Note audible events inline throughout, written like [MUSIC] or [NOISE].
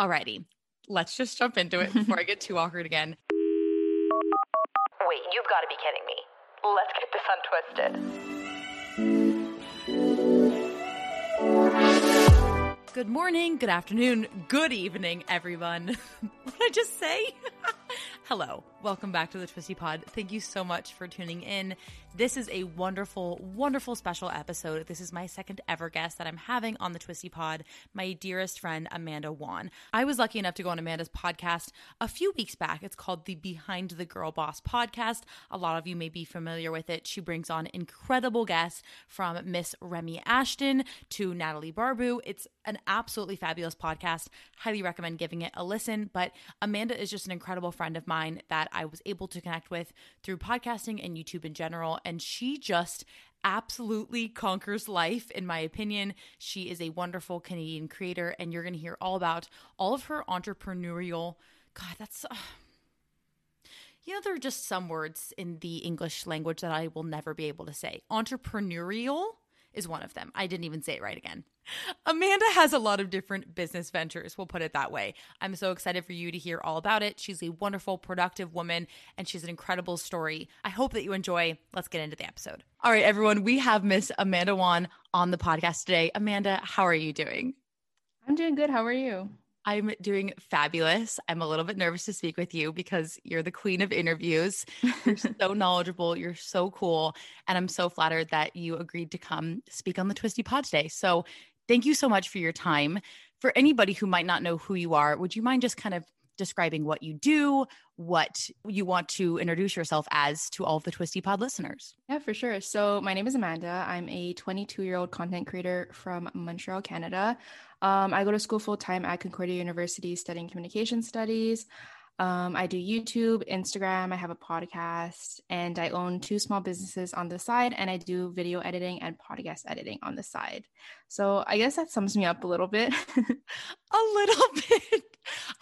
Alrighty, let's just jump into it before I get too awkward again. [LAUGHS] Wait, you've got to be kidding me. Let's get this untwisted. Good morning, good afternoon, good evening, everyone. [LAUGHS] what did I just say? [LAUGHS] Hello, welcome back to the Twisty Pod. Thank you so much for tuning in. This is a wonderful, wonderful special episode. This is my second ever guest that I'm having on the Twisty Pod, my dearest friend, Amanda Wan. I was lucky enough to go on Amanda's podcast a few weeks back. It's called the Behind the Girl Boss podcast. A lot of you may be familiar with it. She brings on incredible guests from Miss Remi Ashten to Natalie Barbu. It's an absolutely fabulous podcast. Highly recommend giving it a listen. But Amanda is just an incredible friend of mine that I was able to connect with through podcasting and YouTube in general and she just absolutely conquers life, in my opinion. She is a wonderful Canadian creator, and you're going to hear all about all of her entrepreneurial. God, that's. Uh, you know, there are just some words in the English language that I will never be able to say. Entrepreneurial is one of them. I didn't even say it right again. Amanda has a lot of different business ventures, we'll put it that way. I'm so excited for you to hear all about it. She's a wonderful, productive woman, and she's an incredible story. I hope that you enjoy. Let's get into the episode. All right, everyone, we have Miss Amanda Wan on the podcast today. Amanda, how are you doing? I'm doing good. How are you? I'm doing fabulous. I'm a little bit nervous to speak with you because you're the queen of interviews. You're [LAUGHS] so knowledgeable. You're so cool. And I'm so flattered that you agreed to come speak on the Twisty Pod today. So thank you so much for your time. For anybody who might not know who you are, would you mind just kind of describing what you do, what you want to introduce yourself as to all of the Twisty Pod listeners. Yeah, for sure. So, my name is Amanda. I'm a 22 year old content creator from Montreal, Canada. Um, I go to school full time at Concordia University studying communication studies. Um, I do YouTube, Instagram, I have a podcast, and I own two small businesses on the side, and I do video editing and podcast editing on the side. So I guess that sums me up a little bit. [LAUGHS] a little [LAUGHS] bit.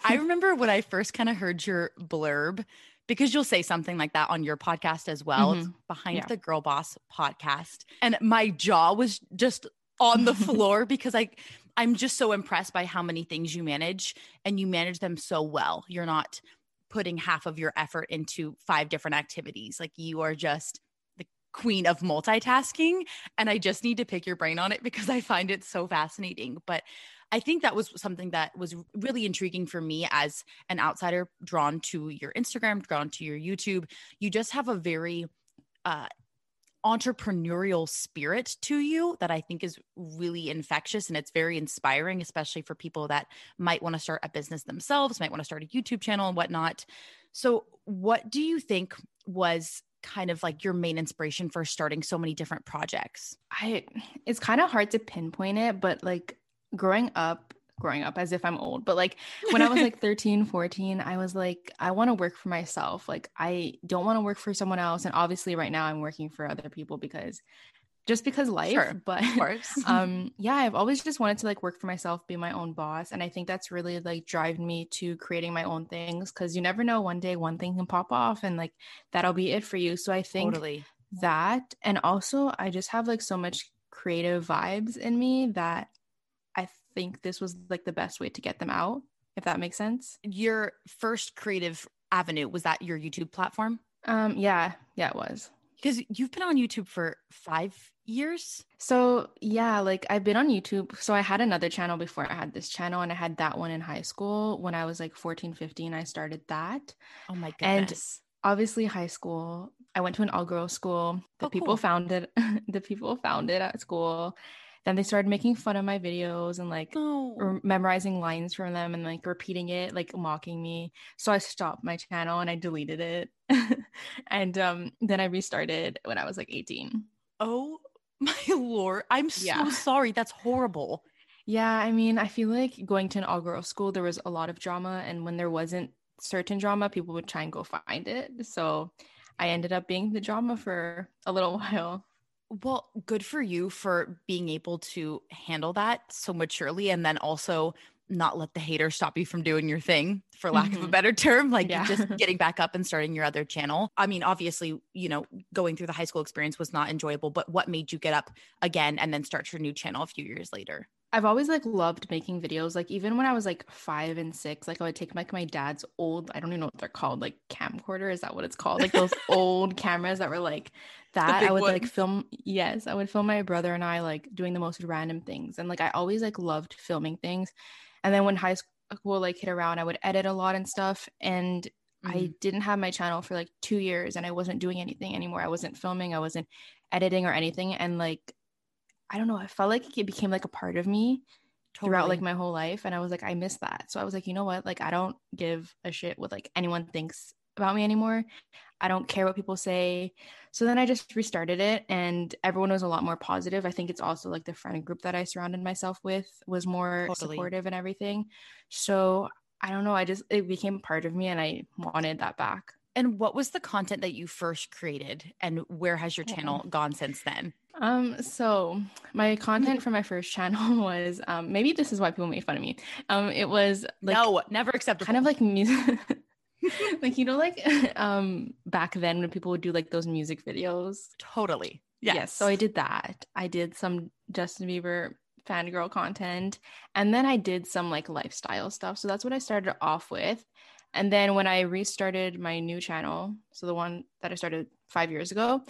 I [LAUGHS] remember when I first kind of heard your blurb because you'll say something like that on your podcast as well. Mm-hmm. It's behind yeah. the Girl Boss podcast. And my jaw was just on the floor because I I'm just so impressed by how many things you manage and you manage them so well. You're not putting half of your effort into five different activities. Like you are just the queen of multitasking. And I just need to pick your brain on it because I find it so fascinating. But I think that was something that was really intriguing for me as an outsider drawn to your Instagram, drawn to your YouTube. You just have a very uh, entrepreneurial spirit to you that I think is really infectious and it's very inspiring, especially for people that might want to start a business themselves, might want to start a YouTube channel and whatnot. So, what do you think was kind of like your main inspiration for starting so many different projects? I it's kind of hard to pinpoint it, but like growing up growing up as if I'm old, but like [LAUGHS] when I was like 13, 14, I was like, I want to work for myself. Like, I don't want to work for someone else. And obviously, right now, I'm working for other people because just because life, sure, but [LAUGHS] um, yeah, I've always just wanted to like work for myself, be my own boss. And I think that's really like driven me to creating my own things because you never know one day one thing can pop off and like that'll be it for you. So I think totally. that, and also I just have like so much creative vibes in me that think this was like the best way to get them out, if that makes sense. Your first creative avenue was that your YouTube platform? Um, yeah, yeah, it was. Because you've been on YouTube for five years. So yeah, like I've been on YouTube. So I had another channel before I had this channel, and I had that one in high school when I was like 14, 15. I started that. Oh my goodness. And obviously high school. I went to an all girls school. The oh, people cool. found it. [LAUGHS] the people found it at school then they started making fun of my videos and like oh. memorizing lines from them and like repeating it like mocking me so i stopped my channel and i deleted it [LAUGHS] and um then i restarted when i was like 18 oh my [LAUGHS] lord i'm so yeah. sorry that's horrible Yeah, I mean, I feel like going to an all girls school, there was a lot of drama. And when there wasn't certain drama, people would try and go find it. So I ended up being the drama for a little [LAUGHS] while. Well, good for you for being able to handle that so maturely and then also not let the haters stop you from doing your thing for lack mm-hmm. of a mm-hmm. better term like yeah. just [LAUGHS] getting back up and starting your other channel i mean obviously you know going through the high school experience was not enjoyable but what made you get up again and then start your new channel a few years later I've always like loved making videos. Like even when I was like five and six, like I would take like my dad's old, I don't even know what they're called, like camcorder. Is that what it's called? Like those [LAUGHS] old cameras that were like that. I would one. like film yes, I would film my brother and I like doing the most random things. And like I always like loved filming things. And then when high school like hit around, I would edit a lot and stuff. And mm-hmm. I didn't have my channel for like two years and I wasn't doing anything anymore. I wasn't filming, I wasn't editing or anything. And like I don't know, I felt like it became like a part of me totally. throughout like my whole life. And I was like, I miss that. So I was like, you know what? Like, I don't give a shit what like anyone thinks about me anymore. I don't care what people say. So then I just restarted it and everyone was a lot more positive. I think it's also like the friend group that I surrounded myself with was more totally. supportive and everything. So I don't know. I just, it became part of me and I wanted that back. And what was the content that you first created and where has your channel gone since then? Um, so my content for my first channel [LAUGHS] was um maybe this is why people made fun of me. Um, it was like no, never acceptable. Kind of like music. [LAUGHS] like you know, like [LAUGHS] um back then when people would do like those music videos. Totally. Yes. yes. So I did that. I did some Justin Bieber fangirl content, and then I did some like lifestyle stuff. So that's what I started off with. And then when I restarted my new channel, so the one that I started five years ago,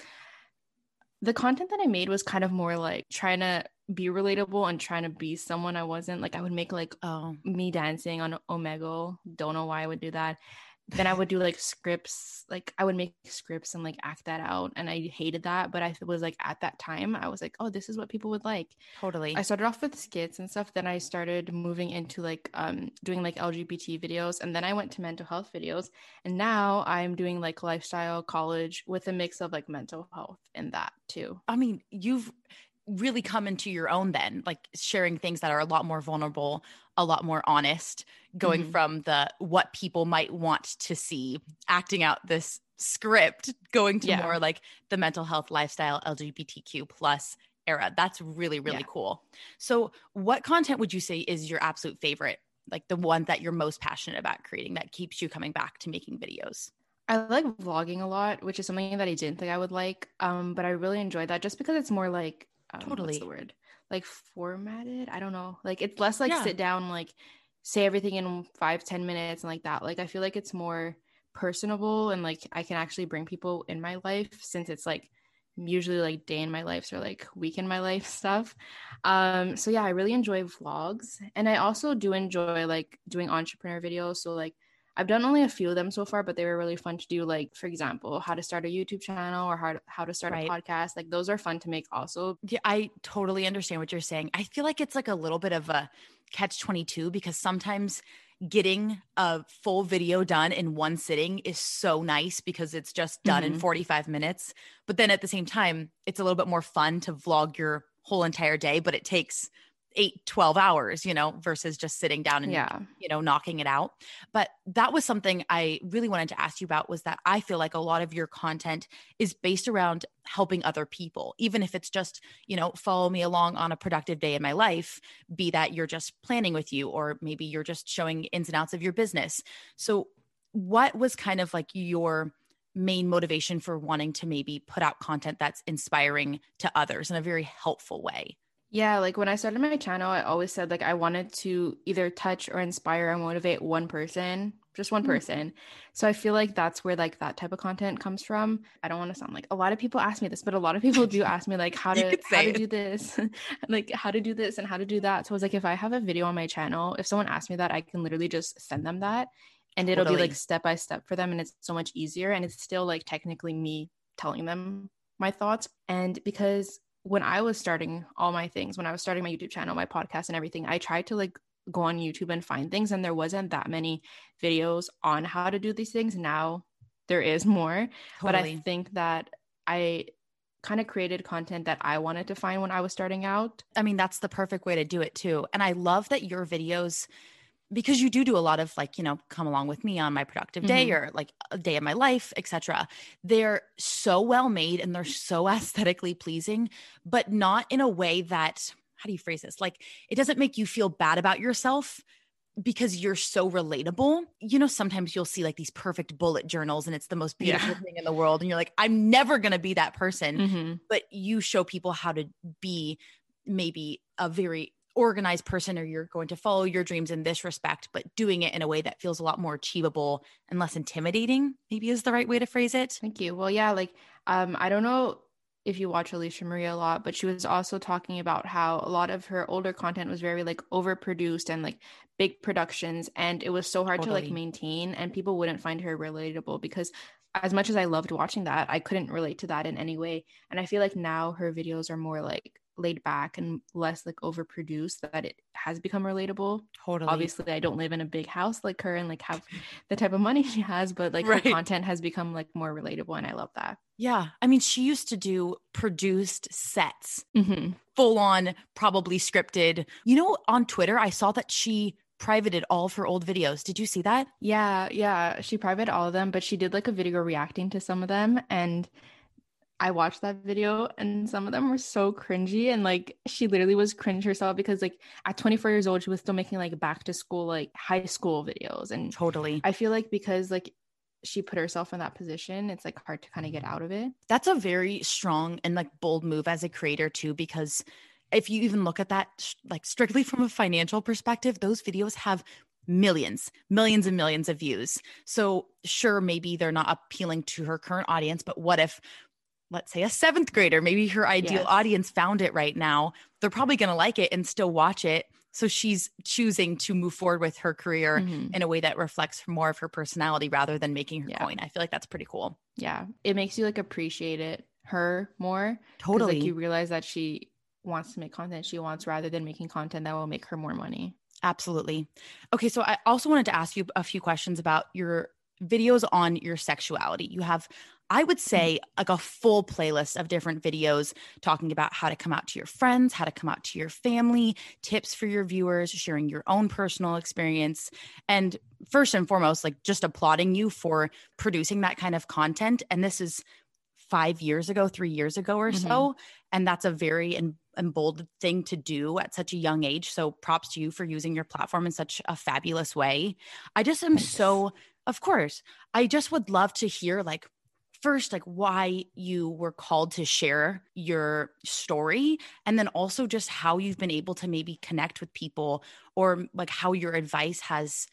the content that I made was kind of more like trying to be relatable and trying to be someone I wasn't. Like I would make like oh me dancing on Omegle. Don't know why I would do that then I would do like scripts, like I would make scripts and like act that out. And I hated that. But I was like, at that time, I was like, oh, this is what people would like. Totally. I started off with skits and stuff. Then I started moving into like um, doing like LGBT videos. And then I went to mental health videos. And now I'm doing like lifestyle college with a mix of like mental health in that too. I mean, you've really come into your own then like sharing things that are a lot more vulnerable a lot more honest going mm-hmm. from the what people might want to see acting out this script going to yeah. more like the mental health lifestyle lgbtq plus era that's really really yeah. cool so what content would you say is your absolute favorite like the one that you're most passionate about creating that keeps you coming back to making videos I like vlogging a lot, which is something that I didn't think I would like. Um, but I really enjoy that just because it's more like um, totally. what's the word? Like formatted? I don't know. Like it's less like yeah. sit down like say everything in five ten minutes and like that. Like i feel like it's more personable and like i can actually bring people in my life since it's like usually like day in my life or like week in my life [LAUGHS] stuff. Um so yeah i really enjoy vlogs. And i also do enjoy like doing entrepreneur videos. So like I've done only a few of them so far, but they were really fun to do. Like, for example, how to start a YouTube channel or how to, how to start right. a podcast. Like, those are fun to make also. Yeah, I totally understand what you're saying. I feel like it's like a little bit of a catch 22 because sometimes getting a full video done in one sitting is so nice because it's just done mm-hmm. in 45 minutes. But then at the same time, it's a little bit more fun to vlog your whole entire day, but it takes eight 12 hours you know versus just sitting down and yeah. you know knocking it out. But that was something i really wanted to ask you about was that i feel like a lot of your content is based around helping other people even if it's just you know follow me along on a productive day in my life be that you're just planning with you or maybe you're just showing ins and outs of your business. So what was kind of like your main motivation for wanting to maybe put out content that's inspiring to others in a very helpful way yeah, like when I started my channel, I always said like I wanted to either touch or inspire or motivate one person, just one mm-hmm. person. So I feel like that's where like that type of content comes from. I don't want to sound like a lot of people ask me this, but a lot of people do ask me like how [LAUGHS] to how to do this, [LAUGHS] like how to do this and how to do that. So I was like, if I have a video on my channel, if someone asks me that, I can literally just send them that, and it'll be like step by step for them, and it's so much easier. And it's still like technically me telling them my thoughts, and because when I was starting all my things, when I was starting my YouTube channel, my podcast, and everything, I tried to like go on YouTube and find things, and there wasn't that many videos on how to do these things. Now there is more, totally. but I think that I kind of created content that I wanted to find when I was starting out. I mean, that's the perfect way to do it too. And I love that your videos because you do do a lot of like you know come along with me on my productive day mm-hmm. or like a day of my life etc they're so well made and they're so [LAUGHS] aesthetically pleasing but not in a way that how do you phrase this like it doesn't make you feel bad about yourself because you're so relatable. You know, sometimes you'll see like these perfect bullet journals and it's the most beautiful yeah. thing in the world. And you're like, I'm never going to be that person. Mm-hmm. But you show people how to be maybe a very organized person or you're going to follow your dreams in this respect, but doing it in a way that feels a lot more achievable and less intimidating, maybe is the right way to phrase it. Thank you. Well, yeah, like um, I don't know if you watch Alisha Marie a lot, but she was also talking about how a lot of her older content was very like overproduced and like big productions and it was so hard totally. to like maintain and people wouldn't find her relatable because as much as I loved watching that, I couldn't relate to that in any way. And I feel like now her videos are more like laid back and less like overproduced that it has become relatable. Totally. Obviously, I don't live in a big house like her and like have the type of money [LAUGHS] she has, but like right. her content has become like more relatable and I love that. Yeah. I mean, she used to do produced sets, mm-hmm. full on, probably scripted. You know, on Twitter, I saw that she privated all of her old videos. Did you see that? Yeah. Yeah. She privated all of them, but she did like a video reacting to some of them. And I watched that video and some of them were so cringy and like she literally was cringe herself because like at 24 years old she was still making like back to school like high school videos and totally I feel like because like she put herself in that position it's like hard to kind of get mm-hmm. out of it. That's a very strong and like bold move as a creator too because if you even look at that like strictly [LAUGHS] from a financial perspective those videos have millions, millions and millions of views. So, sure, maybe they're not appealing to her current audience, but what if let's say a seventh grader, maybe her ideal yes. audience found it right now. They're probably going to like it and still watch it. So she's choosing to move forward with her career mm-hmm. in a way that reflects more of her personality rather than making her yeah. coin. I feel like that's pretty cool. Yeah. It makes you like appreciate it her more. Totally. Like you realize that she wants to make content she wants rather than making content that will make her more money. Absolutely. Okay, so I also wanted to ask you a few questions about your videos on your sexuality. You have I would mm-hmm. say like a full playlist of different videos talking about how to come out to your friends, how to come out to your family, tips for your viewers, sharing your own personal experience. And first and foremost, like just applauding you for producing that kind of content. And this is five years ago, three years ago or mm-hmm. so. And that's a very and bold thing to do at such a young age. So props to you for using your platform in such a fabulous way. I just am Thanks. so, of course, I just would love to hear like first like why you were called to share your story and then also just how you've been able to maybe connect with people or like how your advice has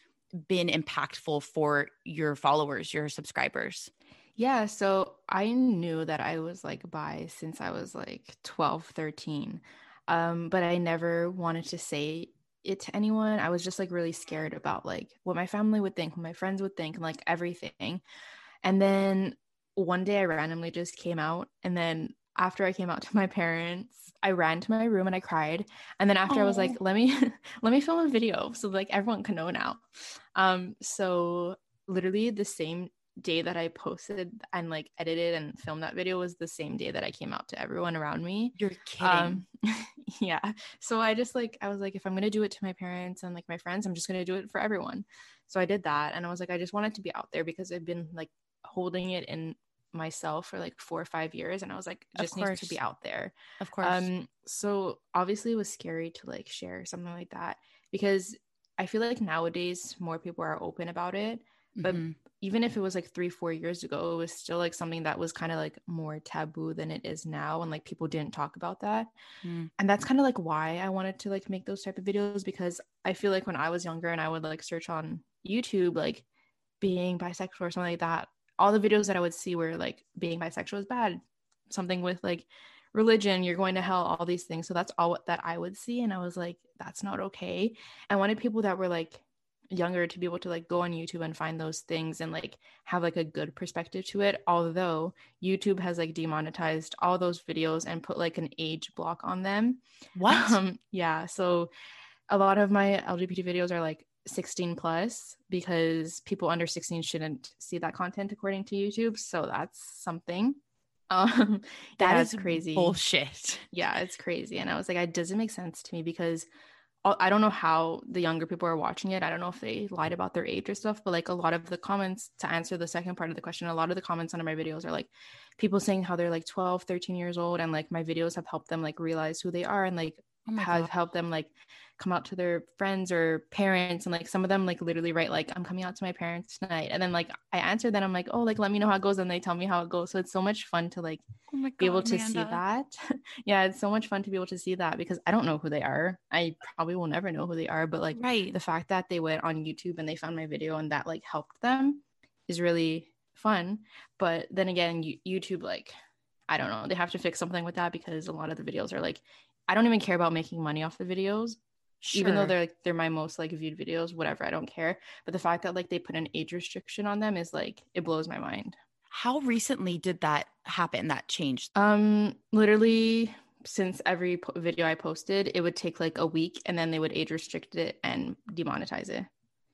been impactful for your followers your subscribers? Yeah so i knew that i was like bi since i was like 12 13 um, but i never wanted to say it to anyone. I was just like really scared about like what my family would think what my friends would think and like everything and then one day I randomly just came out and then after I came out to [LAUGHS] my parents, I ran to my room and I cried. And then after. I was like, let me [LAUGHS] let me film a video so like everyone can know now. Um so literally the same day that I posted and like edited and filmed that video was the same day that I came out to everyone around me. You're kidding. Um, [LAUGHS] yeah. So I just like I was like if I'm going to do it to my parents and like my friends, I'm just going to do it for everyone. So I did that and I was like I just wanted to be out there because I've been like holding it in myself for like four or five years and i was like just needs to be out there of course um so obviously it was scary to like share something like that because i feel like nowadays more people are open about it but mm-hmm. even if it was like three four years ago it was still like something that was kind of like more taboo than it is now and like people didn't talk about that mm. and that's kind of like why i wanted to like make those type of videos because i feel like when i was younger and i would like search on youtube like being bisexual or something like that all the videos that I would see were like being bisexual is bad, something with like religion, you're going to hell, all these things. So that's all that I would see. And I was like, that's not okay. I wanted people that were like younger to be able to like go on YouTube and find those things and like have like a good perspective to it. Although YouTube has like demonetized all those videos and put like an age block on them. What? [LAUGHS] Um, yeah. So a lot of my LGBT videos are like 16 plus because people under 16 shouldn't see that content according to YouTube. So that's something. [LAUGHS] Um, That yeah, is crazy. Bullshit. [LAUGHS] Yeah, it's crazy. And I was like, it doesn't make sense to me because I- don't know how the younger people are watching it. I don't know if they lied about their age or stuff, but like a lot of the comments to answer the second part of the question, a lot of the comments under my videos are like people saying how they're like 12, 13 years old and like my videos have helped them like realize who they are and like Oh has God. helped them like come out to their friends or parents and like some of them like literally write like i'm coming out to my parents tonight and then like i answer them i'm like oh like let me know how it goes and they tell me how it goes. So it's so much fun to like Oh God, be able to see that. [LAUGHS] Yeah it's so much fun to be able to see that because i don't know who they are. I probably will never know who they are but like Right. the fact that they went on youtube and they found my video and that like helped them is really fun. But then again youtube like i don't know they have to fix something with that because a lot of the videos are like i don't even care about making money off the videos even though they're like they're my most like viewed videos whatever i don't care but the fact that like they put an age restriction on them is like it blows my mind How recently did that happen? That changed? um literally since every po- video i posted it would take like a week and then they would age restrict it and demonetize it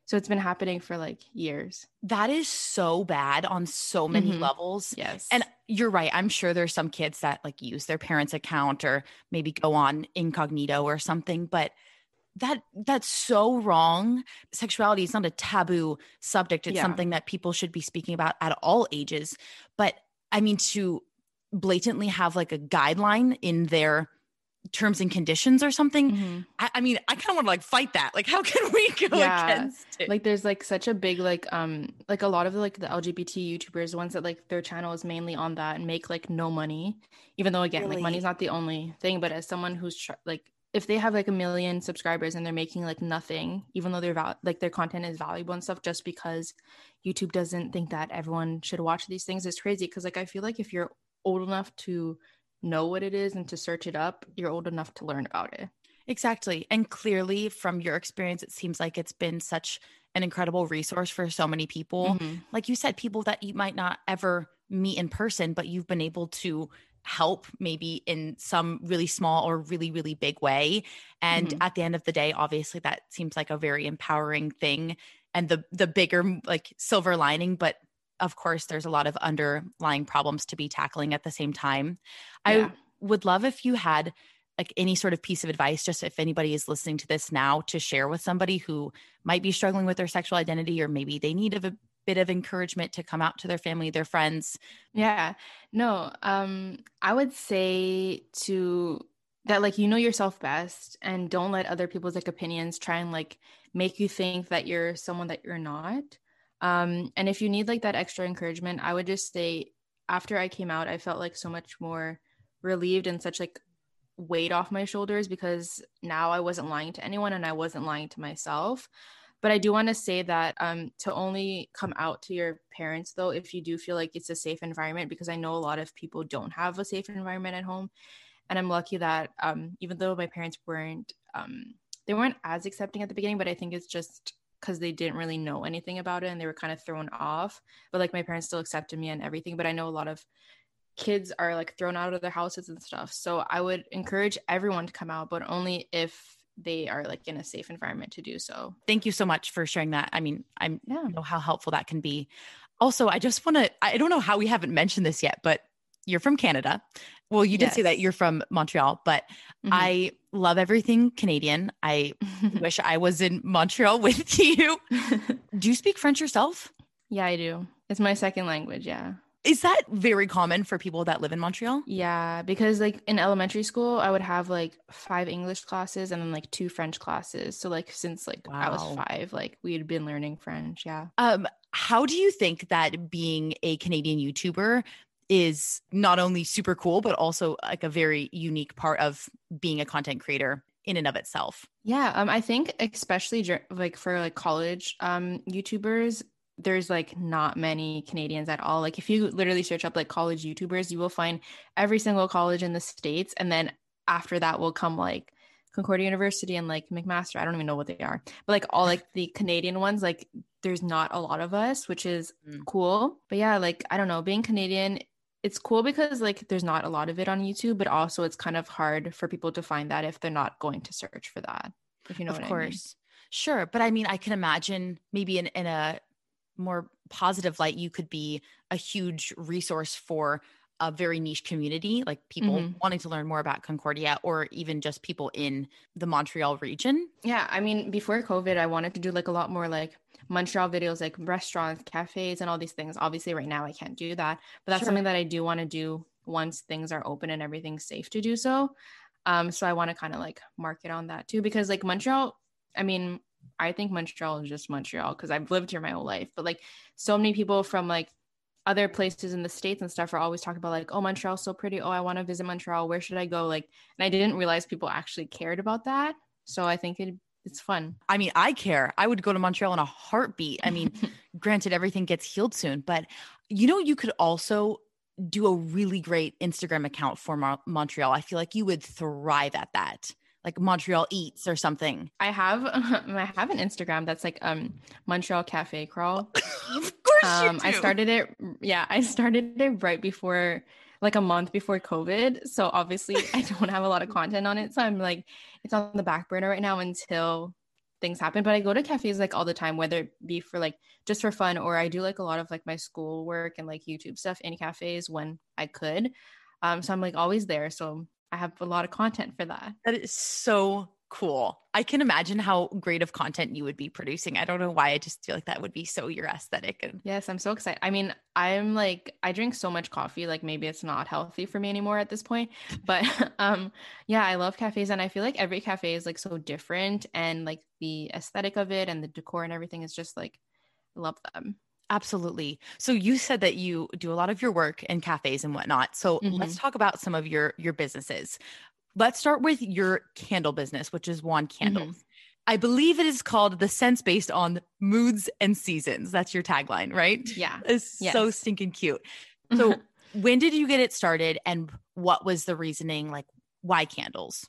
so it's been happening for like years That is so bad on so many Mhm. levels. yes And you're right. I'm sure there's some kids that like use their parents' account or maybe go on incognito or something, but that that's so wrong. Sexuality is not a taboo subject. It's Yeah. something that people should be speaking about at all ages. But I mean to blatantly have like a guideline in their terms and conditions or something. Mhm. I, I mean, I kind of want to like fight that. Like, how [LAUGHS] can we go Yeah. against it? like there's like such a big like um like a lot of like the lgbt youtubers ones that like their channel is mainly on that and make like no money even though again like money's not the only thing but as someone who's tr- like if they have like a million subscribers and they're making like nothing even though their val- like their content is valuable and stuff just because youtube doesn't think that everyone should watch these things is crazy because like i feel like if you're old enough to know what it is and to search it up you're old enough to learn about it Exactly. And clearly, from your experience, it seems like it's been such an incredible resource for so many people. Mhm. Like you said, people that you might not ever meet in person, but you've been able to help maybe in some really small or really, really big way. And Mhm. at the end of the day, obviously, that seems like a very empowering thing. And the the bigger like silver lining, but of course, there's a lot of underlying problems to be tackling at the same time. I would love if you had like any sort of piece of advice just if anybody is listening to this now to share with somebody who might be struggling with their sexual identity or maybe they need a bit of encouragement to come out to their family their friends Yeah. No, um I would say to that like you know yourself best and don't let other people's like opinions try and like make you think that you're someone that you're not. Um and if you need like that extra encouragement, I would just say after I came out, I felt like so much more relieved and such like weight off my shoulders because now I wasn't lying to anyone and I wasn't lying to myself. But I do want to say that um, to only come out to your parents, though, if you do feel like it's a safe environment, because I know a lot of people don't have a safe environment at home. And I'm lucky that um, even though my parents weren't, um, they weren't as accepting at the beginning, but I think it's just because they didn't really know anything about it and they were kind of thrown off. But like my parents still accepted me and everything. But I know a lot of kids are like thrown out of their houses and stuff. So I would encourage everyone to come out, but only if they are like in a safe environment to do so. thank you so much for sharing that i mean i Yeah. know how helpful that can be also i just want to i don't know how we haven't mentioned this yet but you're from canada well you did say that you're from montreal but Mhm. i love everything canadian i [LAUGHS] wish i was in montreal with [LAUGHS] you [LAUGHS] do you speak french yourself yeah, I do. It's my second language. Yeah. Is that very common for people that live in Montreal? Yeah. Because like in elementary school, I would have like five English classes and then like two French classes. So like since like I was five, like we had been learning French. Yeah. Um, how do you think that being a Canadian YouTuber is not only super cool, but also like a very unique part of being a content creator in and of itself? Yeah, um, I think especially like for like college um YouTubers, there's like not many Canadians at all. Like if you literally search up like college YouTubers, you will find every single college in the states, and then after that will come like Concordia University and like McMaster. I don't even know what they are, but like all like the Canadian ones, like there's not a lot of us, which is Mm. cool. But yeah, like I don't know, being Canadian. It's cool because like there's not a lot of it on YouTube, but also it's kind of hard for people to find that if they're not going to search for that if you know of course. Sure. But I mean, I can imagine maybe in, in a more positive light, you could be a huge resource for a very niche community, like people Mhm. wanting to learn more about Concordia or even just people in the Montreal region. Yeah, I mean, before COVID, I wanted to do like a lot more like Montreal videos, like restaurants, cafes, and all these things. Obviously, right now I can't do that, but that's Sure. something that I do want to do once things are open and everything's safe to do so. Um, so I want to kind of like market on that too, because like Montreal, I mean, I think Montreal is just Montreal because I've lived here my whole life, but like so many people from like other places in the states and stuff are always talking about like, oh, Montreal's so pretty. Oh, I want to visit Montreal. Where should I go? Like, and I didn't realize people actually cared about that. So I think it it's fun. I mean, I care. I would go to Montreal in a heartbeat. I mean, [LAUGHS] granted, everything gets healed soon, but you know, you could also do a really great Instagram account for Mo- Montreal. I feel like you would thrive at that, like Montreal Eats or something. I have [LAUGHS] I have an Instagram that's like um Montreal Cafe Crawl. [LAUGHS] of course, Um you I started it yeah, I started it right before like a month before COVID. So obviously [LAUGHS] I don't have a lot of content on it. So I'm like it's on the back burner right now until things happen. But I go to cafes like all the time, whether it be for like just for fun or I do like a lot of like my school work and like YouTube stuff in cafes when I could. Um so I'm like always there. So I have a lot of content for that. That is so cool. I can imagine how great of content you would be producing. I don't know why. I just feel like that would be so your aesthetic. And Yes, I'm so excited. I mean, I'm like I drink so much coffee, like maybe it's not healthy for me anymore at this point. But [LAUGHS] um yeah, I love cafes and I feel like every cafe is like so different and like the aesthetic of it and the decor and everything is just like I love them. Absolutely. So you said that you do a lot of your work in cafes and whatnot. So let's mm-hmm. talk about some of your your businesses. Let's start with your candle business, which is Wand mm-hmm. Candles. I believe it is called the scents based on moods and seasons. That's your tagline, right? Yeah. It's so stinking cute. So [LAUGHS] when did you get it started and what was the reasoning? Like why candles?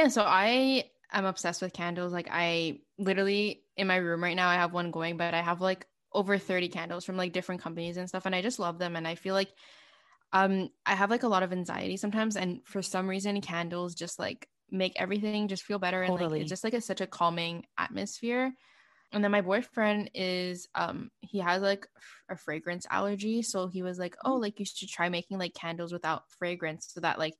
Yeah, so I am obsessed with candles. Like I literally in my room right now I have one going, but I have like over 30 candles from like different companies and stuff and I just love them and I feel like um I have like a lot of anxiety sometimes and for some reason candles just like make everything just feel better and like it's just like a, such a calming atmosphere. And then my boyfriend is um he has like a fragrance allergy, so he was like, "Oh, like you should try making like candles without fragrance so that like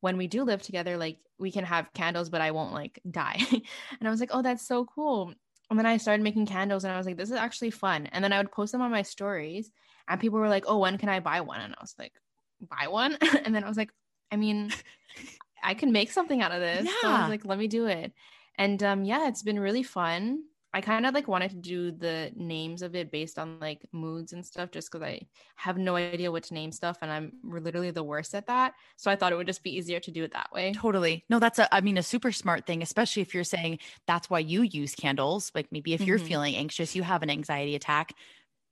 when we do live together, like we can have candles, but I won't like die. [LAUGHS] and I was like, oh, that's so cool. And then I started making candles and I was like, this is actually fun. And then I would post them on my stories and people were like, oh, when can I buy one? And I was like, buy one? [LAUGHS] and then I was like, I mean, [LAUGHS] I can make something out of this. So I Yeah. was like, let me do it. And um, yeah, it's been really fun. I kind of like wanted to do the names of it based on like moods and stuff just because I have no idea what to name stuff and I'm literally the worst at that. So I thought it would just be easier to do it that way. Totally. No, that's a, I mean, a super smart thing, especially if you're saying that's why you use candles. Like maybe if you're Mhm. feeling anxious, you have an anxiety attack,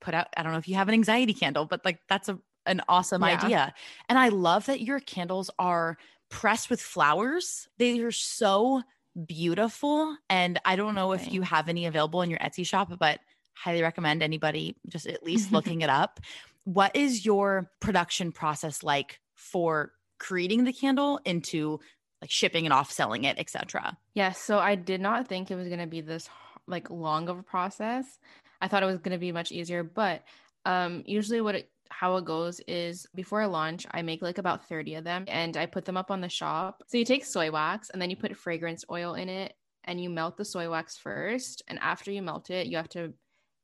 put out, I don't know if you have an anxiety candle, but like that's a, an awesome Yeah. idea. And I love that your candles are pressed with flowers. They are so beautiful. And I don't know if you have any available in your Etsy shop, but highly recommend anybody just at least [LAUGHS] looking it up. What is your production process like for creating the candle into like shipping and off selling it, etc. Yes, so I did not think it was going to be this like long of a process. I thought it was going to be much easier, but um usually what it how it goes is before I launch, I make like about 30 of them and I put them up on the shop. So you take soy wax and then you put fragrance oil in it and you melt the soy wax first. And after you melt it, you have to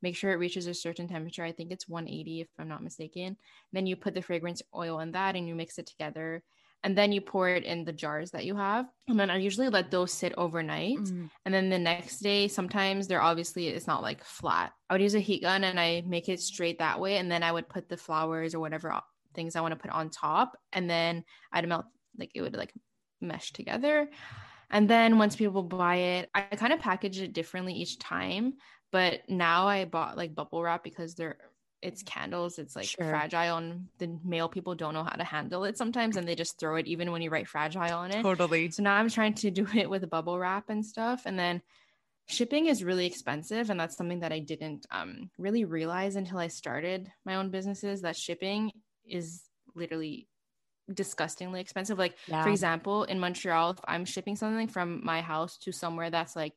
make sure it reaches a certain temperature. I think it's 180 if I'm not mistaken. Then you put the fragrance oil in that and you mix it together. And then you pour it in the jars that you have. And then I usually let those sit overnight. Mm-hmm. And then the next day, sometimes they're obviously it's not like flat. I would use a heat gun and I make it straight that way. And then I would put the flowers or whatever things I want to put on top. And then I'd melt like it would like mesh together. And then once people buy it, I kind of package it differently each time. But now I bought like bubble wrap because they're it's candles it's like Sure. fragile and the mail people don't know how to handle it sometimes and they just throw it even when you write fragile on it Totally. so now i'm trying to do [LAUGHS] it with bubble wrap and stuff and then shipping is really expensive and that's something that i didn't um, really realize until i started my own businesses that shipping is literally disgustingly expensive like Yeah. for example in montreal if i'm shipping something from my house to somewhere that's like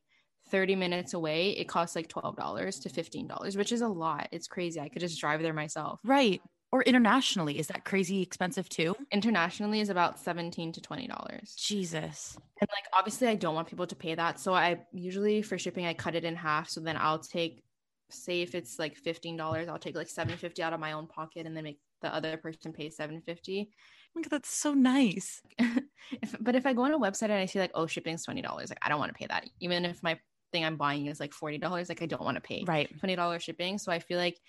30 minutes away it costs like $12 to $15 which is a lot it's crazy i could just drive there myself Right. Or internationally, is that crazy expensive too? internationally is about 17 to $20 Jesus. and like obviously i don't want people to pay that so i usually for shipping i cut it in half so then i'll take say if it's like $15 i'll take like 750 out of my own pocket and then make the other person pay 750 Oh my God, that's so nice. [LAUGHS] if, but if i go on a website and i see like oh shipping's $20 like i don't want to pay that even if my thing i'm buying is like $40 like i don't want to pay Right. $20 shipping so i feel like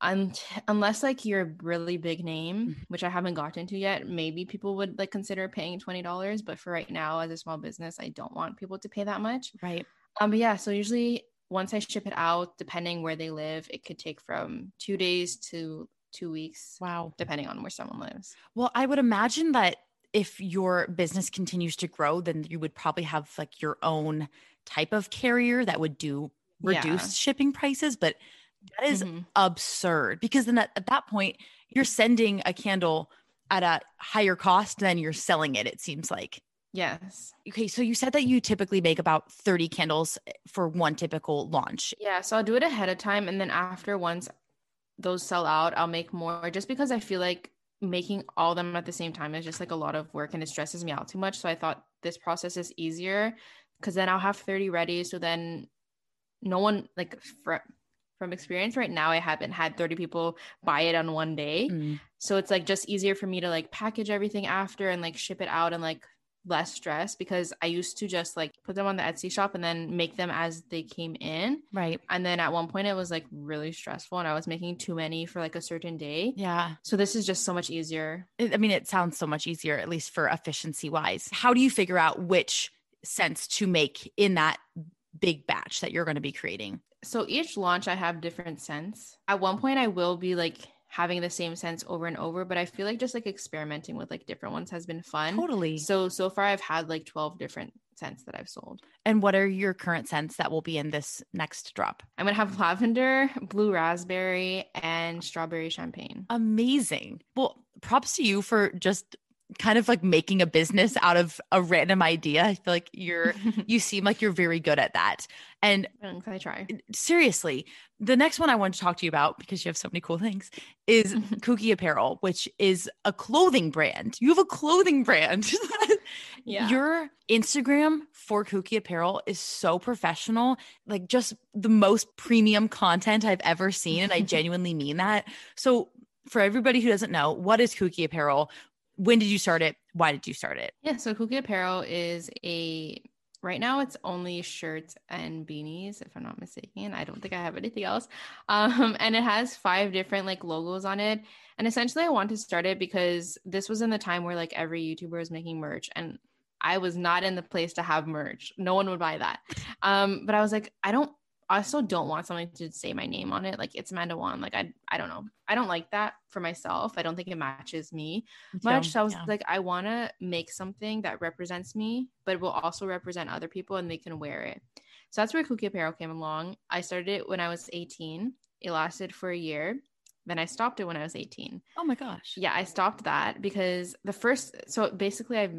un- unless like you're a really big name Mhm. which i haven't gotten to yet maybe people would like consider paying $20 but for right now as a small business i don't want people to pay that much Right. um but yeah so usually once i ship it out depending where they live it could take from two days to two weeks Wow. depending on where someone lives Well, I would imagine that if your business continues to grow, then you would probably have like your own type of carrier that would do Yeah. reduced shipping prices. But that is Mhm. absurd because then at, at that point, you're sending a candle at a higher cost than you're selling it, it seems like. yes Okay, so you said that you typically make about 30 candles eh, for one typical launch. Yeah, so I'll do it ahead of time and then after once those sell out, I'll make more just because I feel like making all of them at the same time is just like a lot of work and it stresses me out too much. So I thought this process is easier because then I'll have 30 ready. So then no one like fr- from experience right now, I haven't had 30 people buy it on one day. Mm, So it's like just easier for me to like package everything after and like ship it out and like less stress because I used to just like put them on the Etsy shop and then make them as they came in. right. And then at one point it was like really stressful and I was making too many for like a certain day. Yeah. So this is just so much easier. I mean, it sounds so much easier, at least for efficiency wise. How do you figure out which scents to make in that big batch that you're going to be creating? So each launch I have different scents. At one point I will be like having the same scents over and over, but I feel like just like experimenting with like different ones has been fun. Totally. So so far I've had like 12 different scents that I've sold. And what are your current scents that will be in this next drop? I'm gonna have [LAUGHS] lavender, blue raspberry, and strawberry champagne. Amazing. Well, props to you for just kind of like making a business out of a random idea. I feel like you're, [LAUGHS] you seem like you're very good at that. And I try. seriously, the next one I want to talk to you about because you have so many cool things is [LAUGHS] Kooky Apparel, which is a clothing brand. You have a clothing brand. [LAUGHS] Yeah. Your Instagram for Kooky Apparel is so professional, like just the most premium content I've ever seen. And I genuinely mean that. So, for everybody who doesn't know, what is Kooky Apparel? When did you start it? Why did you start it? Yeah, so Kooky Apparel is a right now it's only shirts and beanies, if I'm not mistaken. I don't think I have anything else. [LAUGHS] Um, and it has five different like logos on it. And essentially I want to start it because this was in the time where like every YouTuber was making merch and I was not in the place to have merch. No one would buy that. [LAUGHS] Um, but I was like, I don't I also don't want something to say my name on it. Like it's Amanda Wan. Like I I don't know. I don't like that for myself. I don't think it matches me much. So I was Yeah. like, I want to make something that represents me, but will also represent other people and they can wear it. So that's where Kooky Apparel came along. I started it when I was 18. It lasted for a year. Then I stopped it when I was 18. oh my gosh. Yeah, I stopped that because the first, so basically, I've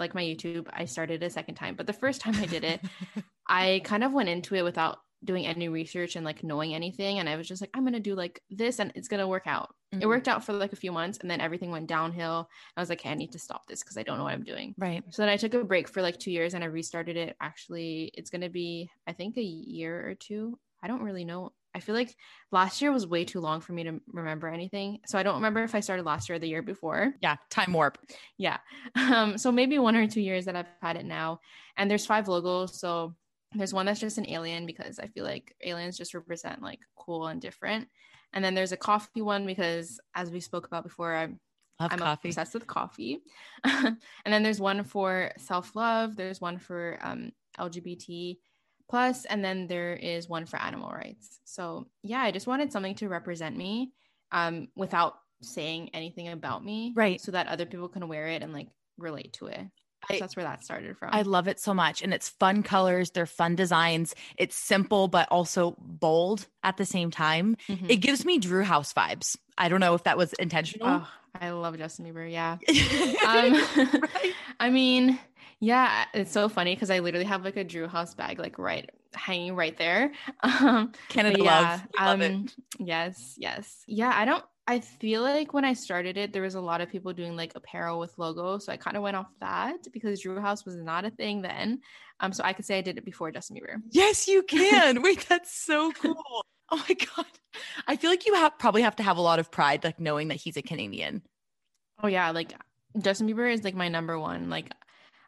like my YouTube, I started a second time, but the first time I did it, [LAUGHS] I kind of went into it without doing any research and like knowing anything. And I was just like, I'm going to do like this and it's going to work out. It Mhm. worked out for like a few months and then everything went downhill. I was like, okay, I need to stop this because I don't know what I'm doing. Right. So then I took a break for like two years and I restarted it. Actually, it's going to be, I think, a year or two. I don't really know. I feel like last year was way too long for me to remember anything. So I don't remember if I started last year or the year before. Yeah. Time warp. Yeah. [LAUGHS] Um, so maybe one or two years that I've had it now. And there's five logos. So there's one that's just an alien because I feel like aliens just represent like cool and different. And then there's a coffee one because as we spoke about before, I'm Love I'm coffee. obsessed with coffee. [LAUGHS] and then there's one for self love. There's one for um, LGBT plus and then there is one for animal rights so yeah i just wanted something to represent me um without saying anything about me Right. so that other people can wear it and like relate to it I- that's where that started from I love it so much. And it's fun colors, they're fun designs. It's simple, but also bold at the same time. Mhm. It gives me Drew House vibes. I don't know if that was intentional. oh, i love justin bieber yeah [LAUGHS] um, [LAUGHS] i mean yeah it's so funny because i literally have like a drew house bag like right hanging right there [LAUGHS] um Canada but love. Love it. um, Yes, yes. Yeah, I don't I feel like when I started it, there was a lot of people doing like apparel with logos. So I kind of went off that because Drew House was not a thing then. Um, so I could say I did it before Justin Bieber. Yes, you [LAUGHS] can. Wait, that's so cool. Oh my god. I feel like you have probably have to have a lot of pride like knowing that he's a Canadian. Oh yeah, like Justin Bieber is like my number one. Like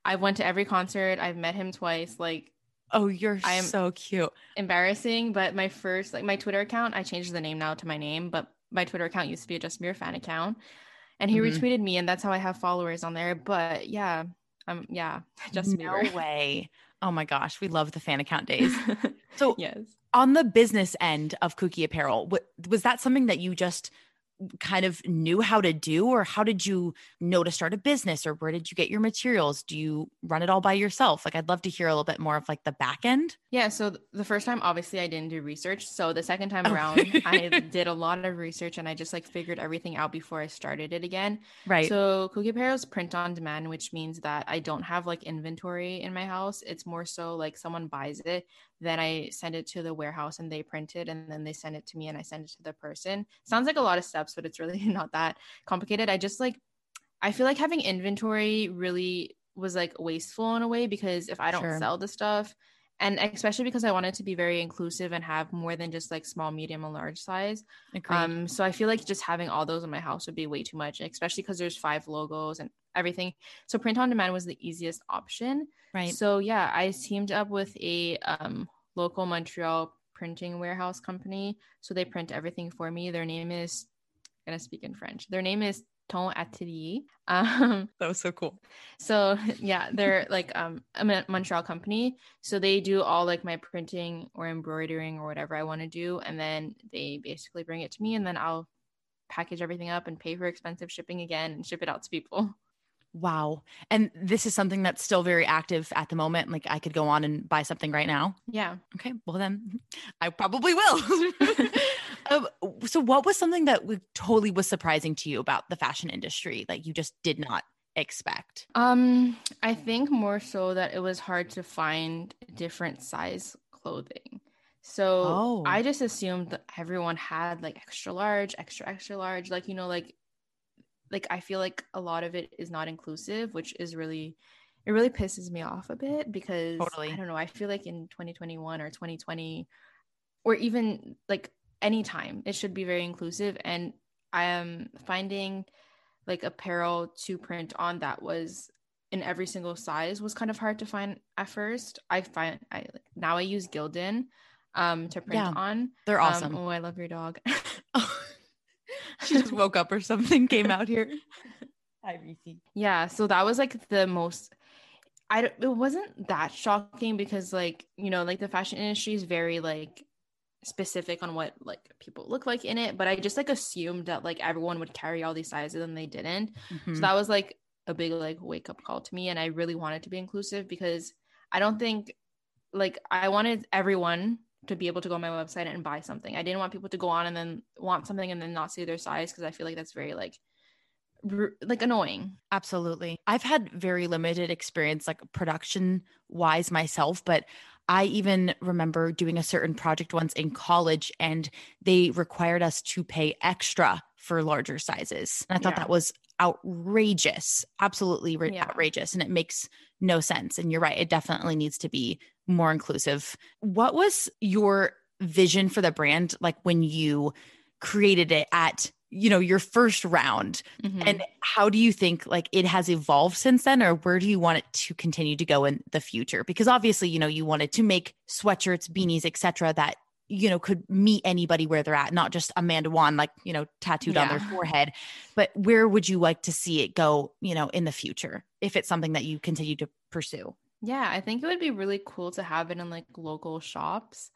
I went to every concert, I've met him twice. Like Oh, you're I am- so cute. embarrassing, but my first like my Twitter account, I changed the name now to my name, but my Twitter account used to be a Justin Bieber fan account. And he Mhm. retweeted me and that's how I have followers on there. But yeah, um yeah, [LAUGHS] Justin no Bieber. way. Oh my gosh, we love the fan account days. [LAUGHS] So yes. on the business end of Kooky Apparel, what, was that something that you just kind of knew how to do, or how did you know to start a business, or where did you get your materials? Do you run it all by yourself? Like, I'd love to hear a little bit more of like the back end. Yeah, so the first time obviously I didn't do research. So the second time Oh. around I [LAUGHS] did a lot of research and I just like figured everything out before I started it again. Right. So Cookie is print on demand, which means that I don't have like inventory in my house. It's more so like someone buys it, then I send it to the warehouse and they print it and then they send it to me and I send it to the person. Sounds like a lot of steps, but it's really [LAUGHS] not that complicated. I just like I feel like having inventory really was like wasteful in a way because if I don't Sure. sell the stuff and especially because I wanted to be very inclusive and have more than just like small, medium, and large size. Agreed. Um, so I feel like just having all those in my house would be way too much, especially because there's five logos and everything. So print on demand was the easiest option. right. So yeah, I teamed up with a um, local Montreal printing warehouse company. So they print everything for me. Their name is I'm gonna speak in French. Their name is Ton Atelier. Um, that was so cool. so [LAUGHS] yeah, they're like um a Montreal company. So they do all like my printing or embroidering or whatever I want to do, and then they basically bring it to me, and then I'll package everything up and pay for expensive shipping again and ship it out to people. Wow. And this is something that's still very active at the moment. Like, I could go on and buy something right now. Yeah. Okay, well then I probably will. [LAUGHS] [LAUGHS] um, so, what was something that totally was surprising to you about the fashion industry that you just did not expect? Um, I think more so that it was hard to find different size clothing. So Oh. I just assumed that everyone had like extra large, extra extra large, like you know, like like I feel like a lot of it is not inclusive, which is really it really pisses me off a bit because Totally. I don't know, I feel like in 2021 or 2020 or even like anytime it should be very inclusive and I am finding like apparel to print on that was in every single size was kind of hard to find at first. I find I now I use Gildan um to print Yeah, on. They're Um, awesome. oh, I love your dog. [LAUGHS] she just woke up or something, came out here. [LAUGHS] Hi, Reese. yeah, so that was like the most I it wasn't that shocking because like, you know, like the fashion industry is very like specific on what like people look like in it, but I just like assumed that like everyone would carry all these sizes and they didn't. Mhm. So that was like a big like wake up call to me and I really wanted to be inclusive because I don't think like I wanted everyone to be able to go on my website and buy something. I didn't want people to go on and then want something and then not see their size because I feel like that's very like r- like annoying. Absolutely. I've had very limited experience, like production wise myself, but I even remember doing a certain project once in college and they required us to pay extra for larger sizes. And I thought Yeah. that was outrageous, absolutely Yeah. outrageous. And it makes no sense. And you're right, it definitely needs to be more inclusive. What was your vision for the brand like when you created it at you know your first round Mhm. and how do you think like it has evolved since then or where do you want it to continue to go in the future because obviously you know you wanted to make sweatshirts beanies etc that you know could meet anybody where they're at not just amanda wan like you know tattooed on their forehead but where would you like to see it go you know in the future if it's something that you continue to pursue Yeah, I think it would be really cool to have it in like local shops.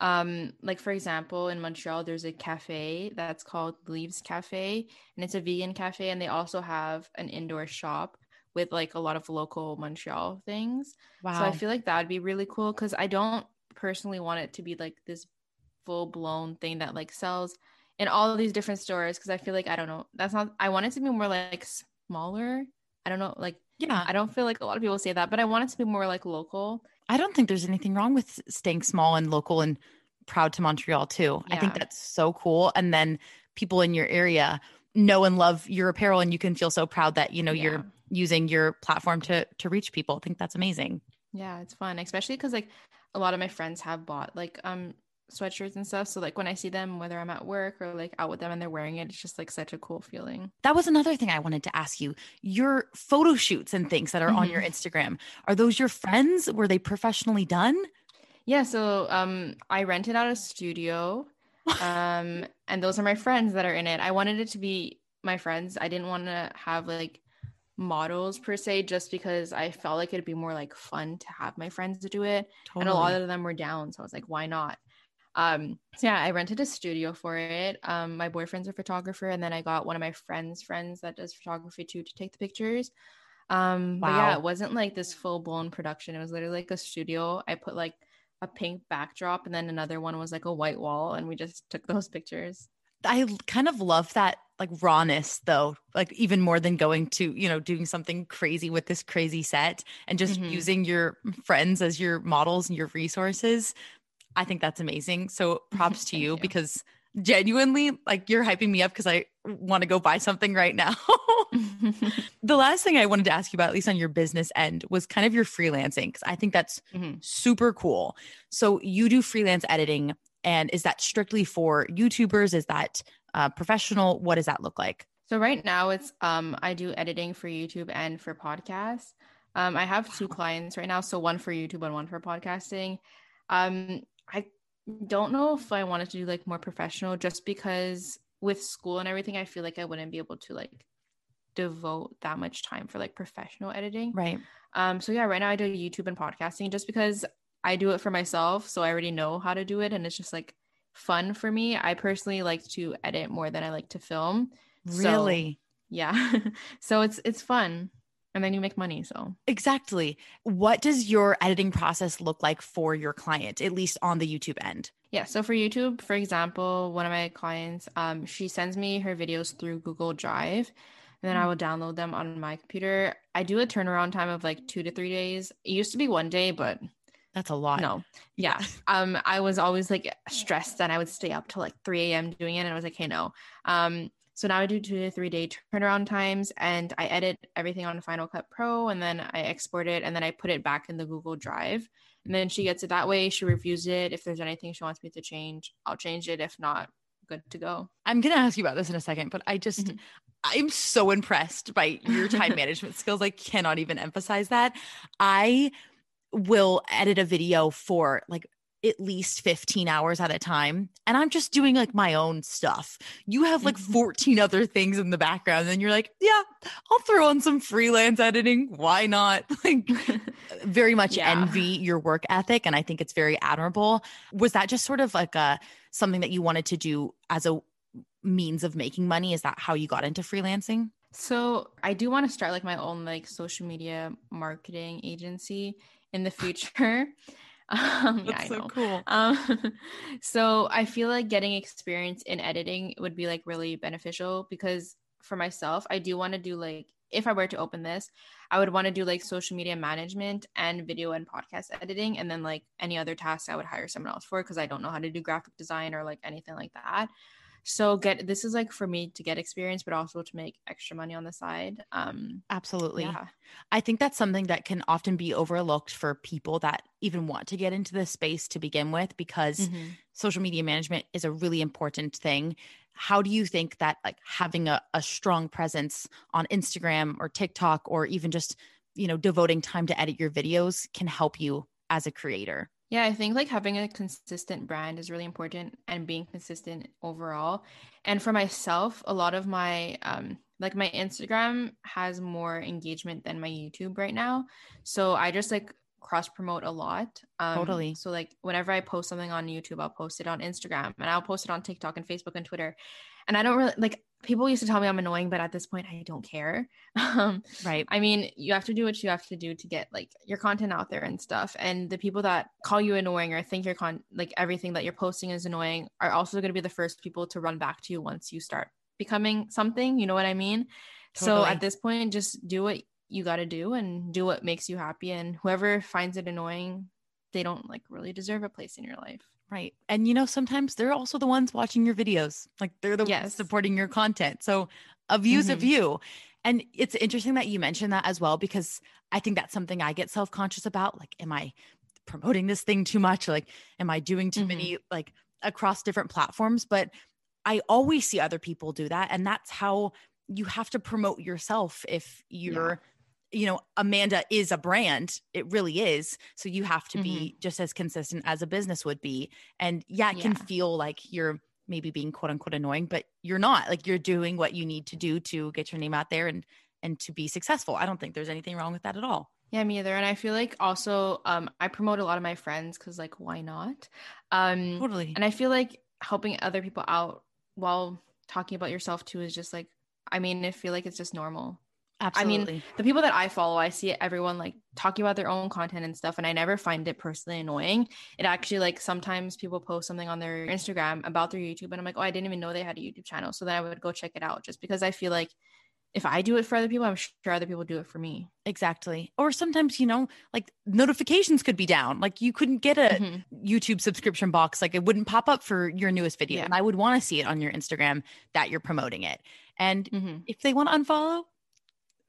Um, like for example, in Montreal, there's a cafe that's called Leaves Cafe, and it's a vegan cafe, and they also have an indoor shop with like a lot of local Montreal things. Wow. So I feel like that would be really cool because I don't personally want it to be like this full blown thing that like sells in all of these different stores because I feel like I don't know. That's not. I want it to be more like smaller. I don't know, like yeah. I don't feel like a lot of people say that, but I want it to be more like local. I don't think there's anything wrong with staying small and local and proud to Montreal too. I think that's so cool. And then people in your area know and love your apparel and you can feel so proud that, you know, Yeah. you're using your platform to to reach people. I think that's amazing. Yeah, it's fun, especially because like a lot of my friends have bought like um sweatshirts and stuff. So like when I see them, whether I'm at work or like out with them and they're wearing it, it's just like such a cool feeling. That was another thing I wanted to ask you. Your photo shoots and things that are on your Instagram, are those your friends? Were they professionally done? Yeah, so um I rented out a studio. Um [LAUGHS] and those are my friends that are in it. I wanted it to be my friends. I didn't want to have like models per se just because I felt like it'd be more like fun to have my friends do it. and a lot of them were down so i was like why not um so yeah i rented a studio for it. Um my boyfriend's a photographer and then i got one of my friends friends that does photography too to take the pictures. Um but yeah it wasn't like this full-blown production. It was literally like a studio. I put like a pink backdrop and then another one was like a white wall and we just took those pictures. I kind of love that like rawness though, like even more than going to, you know, doing something crazy with this crazy set and just Mhm. using your friends as your models and your resources. I think that's amazing. So [LAUGHS] props to you, you. because genuinely like you're hyping me up because I want to go buy something right now. [LAUGHS] [LAUGHS] the last thing I wanted to ask you about, at least on your business end, was kind of your freelancing because I think that's Mhm. super cool. So you do freelance editing, and is that strictly for YouTubers? Is that uh, professional? What does that look like? So right now it's um I do editing for YouTube and for podcasts. Um I have two clients right now, so one for YouTube and one for podcasting. Um I don't know if I wanted to do like more professional just because with school and everything I feel like I wouldn't be able to like devote that much time for like professional editing. Right. Um so yeah, right now I do YouTube and podcasting just because I do it for myself, so I already know how to do it and it's just like fun for me. I personally like to edit more than I like to film. So- Really? yeah [LAUGHS] so it's it's fun and then you make money so. Exactly. What does your editing process look like for your client, at least on the YouTube end? yeah so for youtube for example one of my clients um she sends me her videos through google drive and then i will download them on my computer. I do a turnaround time of like two to three days. It used to be one day but That's a lot. no. Yeah. [LAUGHS] Um i was always like stressed and i would stay up till like 3 a.m doing it and i was like hey no. Um so now i do two to three day turnaround times and i edit everything on final cut pro and then i export it and then i put it back in the google drive and then she gets it that way she reviews it if there's anything she wants me to change i'll change it if not good to go I'm going to ask you about this in a second, but I just, Mhm. I'm so impressed by your time [LAUGHS] management skills. I cannot even emphasize that. I will edit a video for like at least 15 hours at a time and i'm just doing like my own stuff you have like Mhm. 14 other things in the background and you're like yeah i'll throw on some freelance editing why not [LAUGHS] like [LAUGHS] very much Yeah. envy your work ethic and i think it's very admirable was that just sort of like a something that you wanted to do as a means of making money is that how you got into freelancing So I do want to start like my own like social media marketing agency in the [LAUGHS] future. [LAUGHS] Um, yeah, I know. cool Um, [LAUGHS] so I feel like getting experience in editing would be like really beneficial because for myself, I do want to do like if I were to open this, I would want to do like social media management and video and podcast editing, and then like any other tasks I would hire someone else for because I don't know how to do graphic design or like anything like that. So get this is like for me to get experience, but also to make extra money on the side. Um, absolutely yeah. I think that's something that can often be overlooked for people that even want to get into this space to begin with because Mhm. social media management is a really important thing. How do you think that like having a, a strong presence on Instagram or TikTok or even just, you know, devoting time to edit your videos can help you as a creator? Yeah, I think like having a consistent brand is really important and being consistent overall. And for myself, a lot of my um like my Instagram has more engagement than my YouTube right now. So I just like cross promote a lot. Um, Totally. So like whenever I post something on YouTube, I'll post it on Instagram and I'll post it on TikTok and Facebook and Twitter. And I don't really like people used to tell me I'm annoying, but at this point I don't care. [LAUGHS] Um, Right. I mean, you have to do what you have to do to get like your content out there and stuff. And the people that call you annoying or think your con like everything that you're posting is annoying are also going to be the first people to run back to you once you start becoming something. You know what I mean? So at this point, just do what you got to do and do what makes you happy. And whoever finds it annoying, they don't like really deserve a place in your life. Right. And you know, sometimes they're also the ones watching your videos. Like they're the ones supporting your content. So a view's a Mhm. view. And it's interesting that you mentioned that as well, because I think that's something I get self-conscious about. Like, am I promoting this thing too much? Like, am I doing too Mhm. many like across different platforms? But I always see other people do that. And that's how you have to promote yourself if you're you know amanda is a brand it really is so you have to be just as consistent as a business would be and yeah it can feel like you're maybe being quote unquote annoying but you're not like you're doing what you need to do to get your name out there and and to be successful i don't think there's anything wrong with that at all Yeah, me either. And I feel like also um I promote a lot of my friends because like why not? Um totally and I feel like helping other people out while talking about yourself too is just like I mean, I feel like it's just normal. Absolutely mean, The people that I follow, I see everyone like talking about their own content and stuff, and I never find it personally annoying. It actually like sometimes people post something on their Instagram about their YouTube, and I'm like, oh, I didn't even know they had a YouTube channel. So then I would go check it out just because I feel like if I do it for other people, I'm sure other people do it for me. exactly or sometimes you know like notifications could be down like you couldn't get a Mhm. YouTube subscription box, like it wouldn't pop up for your newest video. Yeah. And I would want to see it on your Instagram that you're promoting it. And Mhm. if they want to unfollow,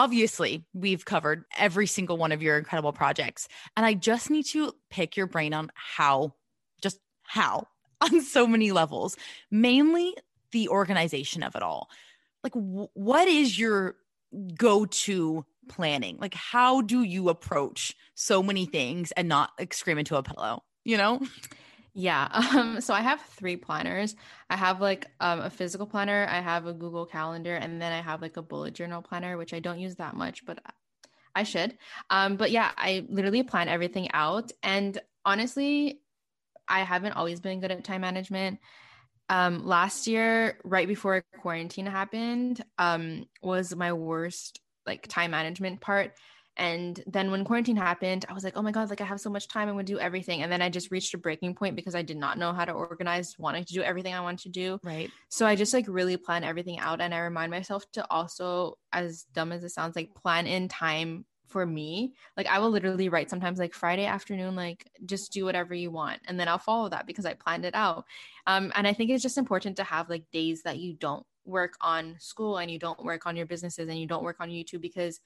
Obviously, we've covered every single one of your incredible projects. And I just need to pick your brain on how, just how, [LAUGHS] on so many levels, mainly the organization of it all. Like, wh- what is your go to planning? Like, how do you approach so many things and not like scream into a pillow? You know? [LAUGHS] Yeah. [LAUGHS] Um, so I have three planners. I have like um, a physical planner, I have a Google Calendar, and then I have like a bullet journal planner, which I don't use that much, but I should. Um, but yeah, I literally plan everything out. And honestly, I haven't always been good at time management. Um, last year, right before quarantine happened, um, was my worst like time management part. And then when quarantine happened, I was like, oh my God, like I have so much time. I'm going to do everything. And then I just reached a breaking point because I did not know how to organize, wanting to do everything I wanted to do. Right. So I just like really plan everything out. And I remind myself to also, as dumb as it sounds, like plan in time for me. Like I will literally write sometimes like Friday afternoon, like just do whatever you want. And then I'll follow that because I planned it out. Um, and I think it's just important to have like days that you don't work on school and you don't work on your businesses and you don't work on YouTube because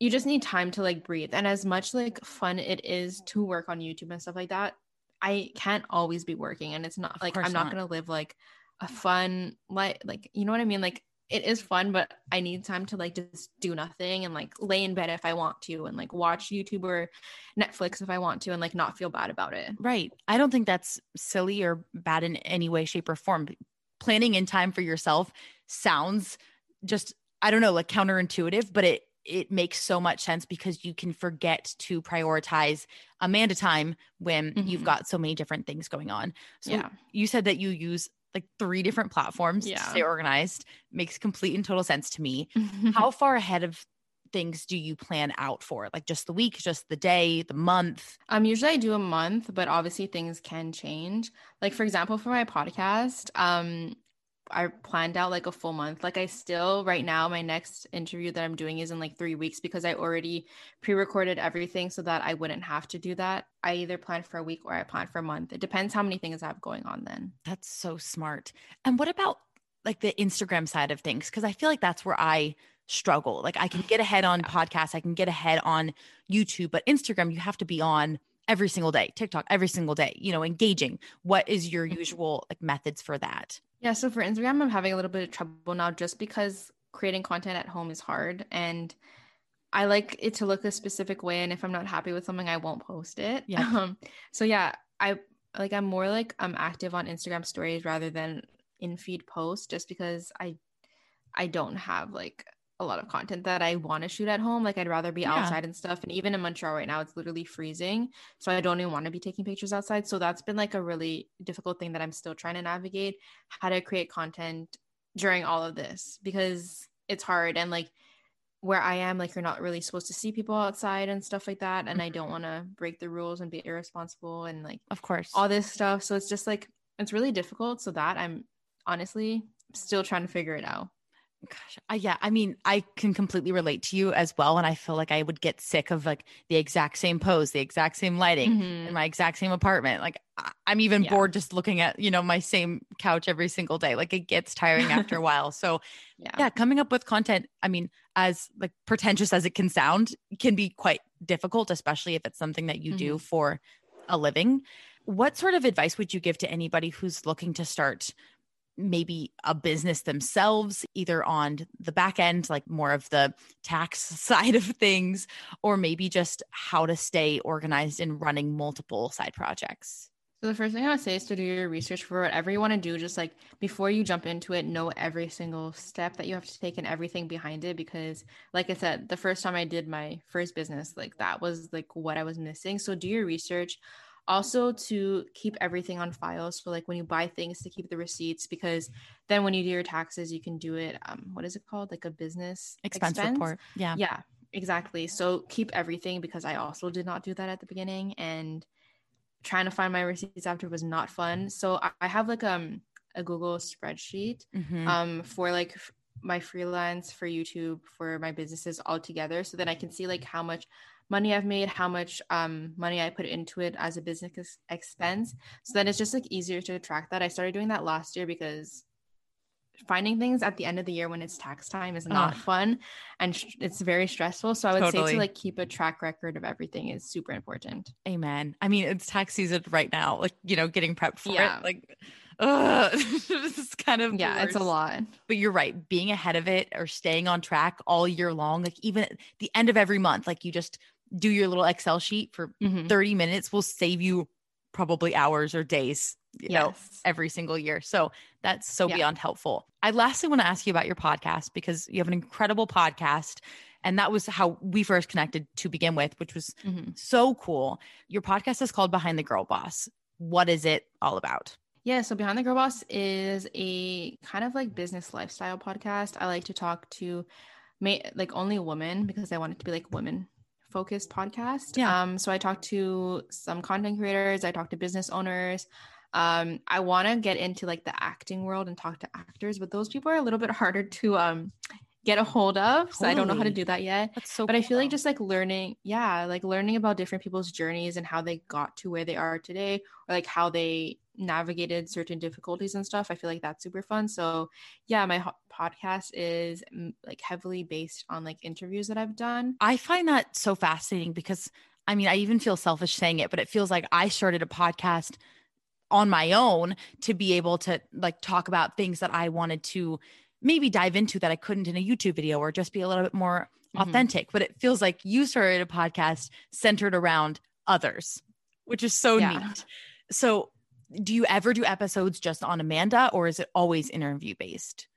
you just need time to like breathe. And as much like fun it is to work on YouTube and stuff like that, I can't always be working. And it's not Of like I'm not, not. gonna live like a fun like like you know what I mean? Like it is fun, but I need time to like just do nothing and like lay in bed if I want to and like watch YouTube or Netflix if I want to and like not feel bad about it. Right. I don't think that's silly or bad in any way, shape, or form. Planning in time for yourself sounds just, I don't know, like counterintuitive, but it it makes so much sense because you can forget to prioritize Amanda time when you've Mhm. got so many different things going on. So Yeah. you said that you use like three different platforms to Yeah. stay organized. Makes complete and total sense to me. [LAUGHS] How far ahead of things do you plan out for? Like just the week, just the day, the month? Um, usually I do a month, but obviously things can change. Like for example, for my podcast, um, I planned out like a full month. Like I still right now, my next interview that I'm doing is in like three weeks because I already pre-recorded everything so that I wouldn't have to do that. I either plan for a week or I plan for a month. It depends how many things I have going on then. That's so smart. And what about like the Instagram side of things? Because I feel like that's where I struggle. Like I can [SIGHS] get ahead on podcasts, I can get ahead on YouTube, but Instagram, you have to be on every single day, TikTok every single day, you know, engaging. What is your Mm-hmm. usual like methods for that? Yeah, so for Instagram, I'm having a little bit of trouble now just because creating content at home is hard and I like it to look a specific way and if I'm not happy with something, I won't post it. Yeah. [LAUGHS] Um so yeah, I like I'm more like I'm active on Instagram stories rather than in feed posts just because I I don't have like a lot of content that I want to shoot at home. Like I'd rather be Yeah. outside and stuff. And even in Montreal right now, it's literally freezing. So I don't even want to be taking pictures outside. So that's been like a really difficult thing that I'm still trying to navigate how to create content during all of this because it's hard. And like where I am, like you're not really supposed to see people outside and stuff like that. And I mm-hmm. don't want to break the rules and be irresponsible and like Of course. all this stuff. So it's just like it's really difficult. So that I'm honestly still trying to figure it out. Gosh, I, yeah, I mean, I can completely relate to you as well. And I feel like I would get sick of like the exact same pose, the exact same lighting Mhm. in my exact same apartment. Like I'm even Yeah. bored just looking at, you know, my same couch every single day. Like it gets [LAUGHS] tiring after a while. So Yeah. yeah, coming up with content, I mean, as like pretentious as it can sound, can be quite difficult, especially if it's something that you do for a living. What sort of advice would you give to anybody who's looking to start maybe a business themselves, either on the back end, like more of the tax [LAUGHS] side of things, or maybe just how to stay organized in running multiple side projects? So the first thing I would say is to do your research for whatever you want to do. Just like before you jump into it, know every single step that you have to take and everything behind it. Because, like I said, the first time I did my first business, like that was like what I was missing. So do your research. Also to keep everything on file. So like when you buy things, to keep the receipts. Because then when you do your taxes, you can do it. Um, what is it called? Like a business Expense, report. Yeah. yeah exactly so keep everything because i also did not do that at the beginning and trying to find my receipts after was not fun so i, have like um a google spreadsheet Mhm. um for like my freelance for youtube for my businesses all together so then i can see like how much money i've made how much um money i put into it as a business ex- expense so then it's just like easier to track that i started doing that last year because finding things at the end of the year when it's tax time is not Ugh. fun and sh- it's very stressful so i would say to like keep a track record of everything is super important Amen. I mean, it's tax season right now, like, you know, getting prepped for Yeah. it. Like, ugh, [LAUGHS] this is kind of yeah it's a lot But you're right. Being ahead of it or staying on track all year long, like even at the end of every month, like you just do your little Excel sheet for Mhm. 30 minutes will save you probably hours or days, you know, every single year. So that's so Yeah. beyond helpful. I lastly want to ask you about your podcast because you have an incredible podcast. And that was how we first connected to begin with, which was Mhm. so cool. Your podcast is called Behind the Girl Boss. What is it all about? Yeah, so Behind the Girl Boss is a kind of like business lifestyle podcast. I like to talk to ma- like only women because I want it to be like women focused podcast. Yeah. Um so I talk to some content creators, I talk to business owners. Um I want to get into like the acting world and talk to actors, but those people are a little bit [LAUGHS] harder to um get a hold of. So I don't know how to do that yet. That's so but i feel like just like learning yeah like learning about different people's journeys and how they got to where they are today or like how they navigated certain difficulties and stuff i feel like that's super fun. So yeah my ho- podcast is mm, like heavily based on like interviews that i've done. I find that so fascinating because I mean, I even feel selfish saying it, but it feels like I started a podcast on my own to be able to like talk about things that I wanted to maybe dive into that I couldn't in a YouTube video or just be a little bit more Mhm. authentic. But it feels like you started a podcast centered around others, which is so Yeah. neat. So, do you ever do episodes just on Amanda or is it always interview based?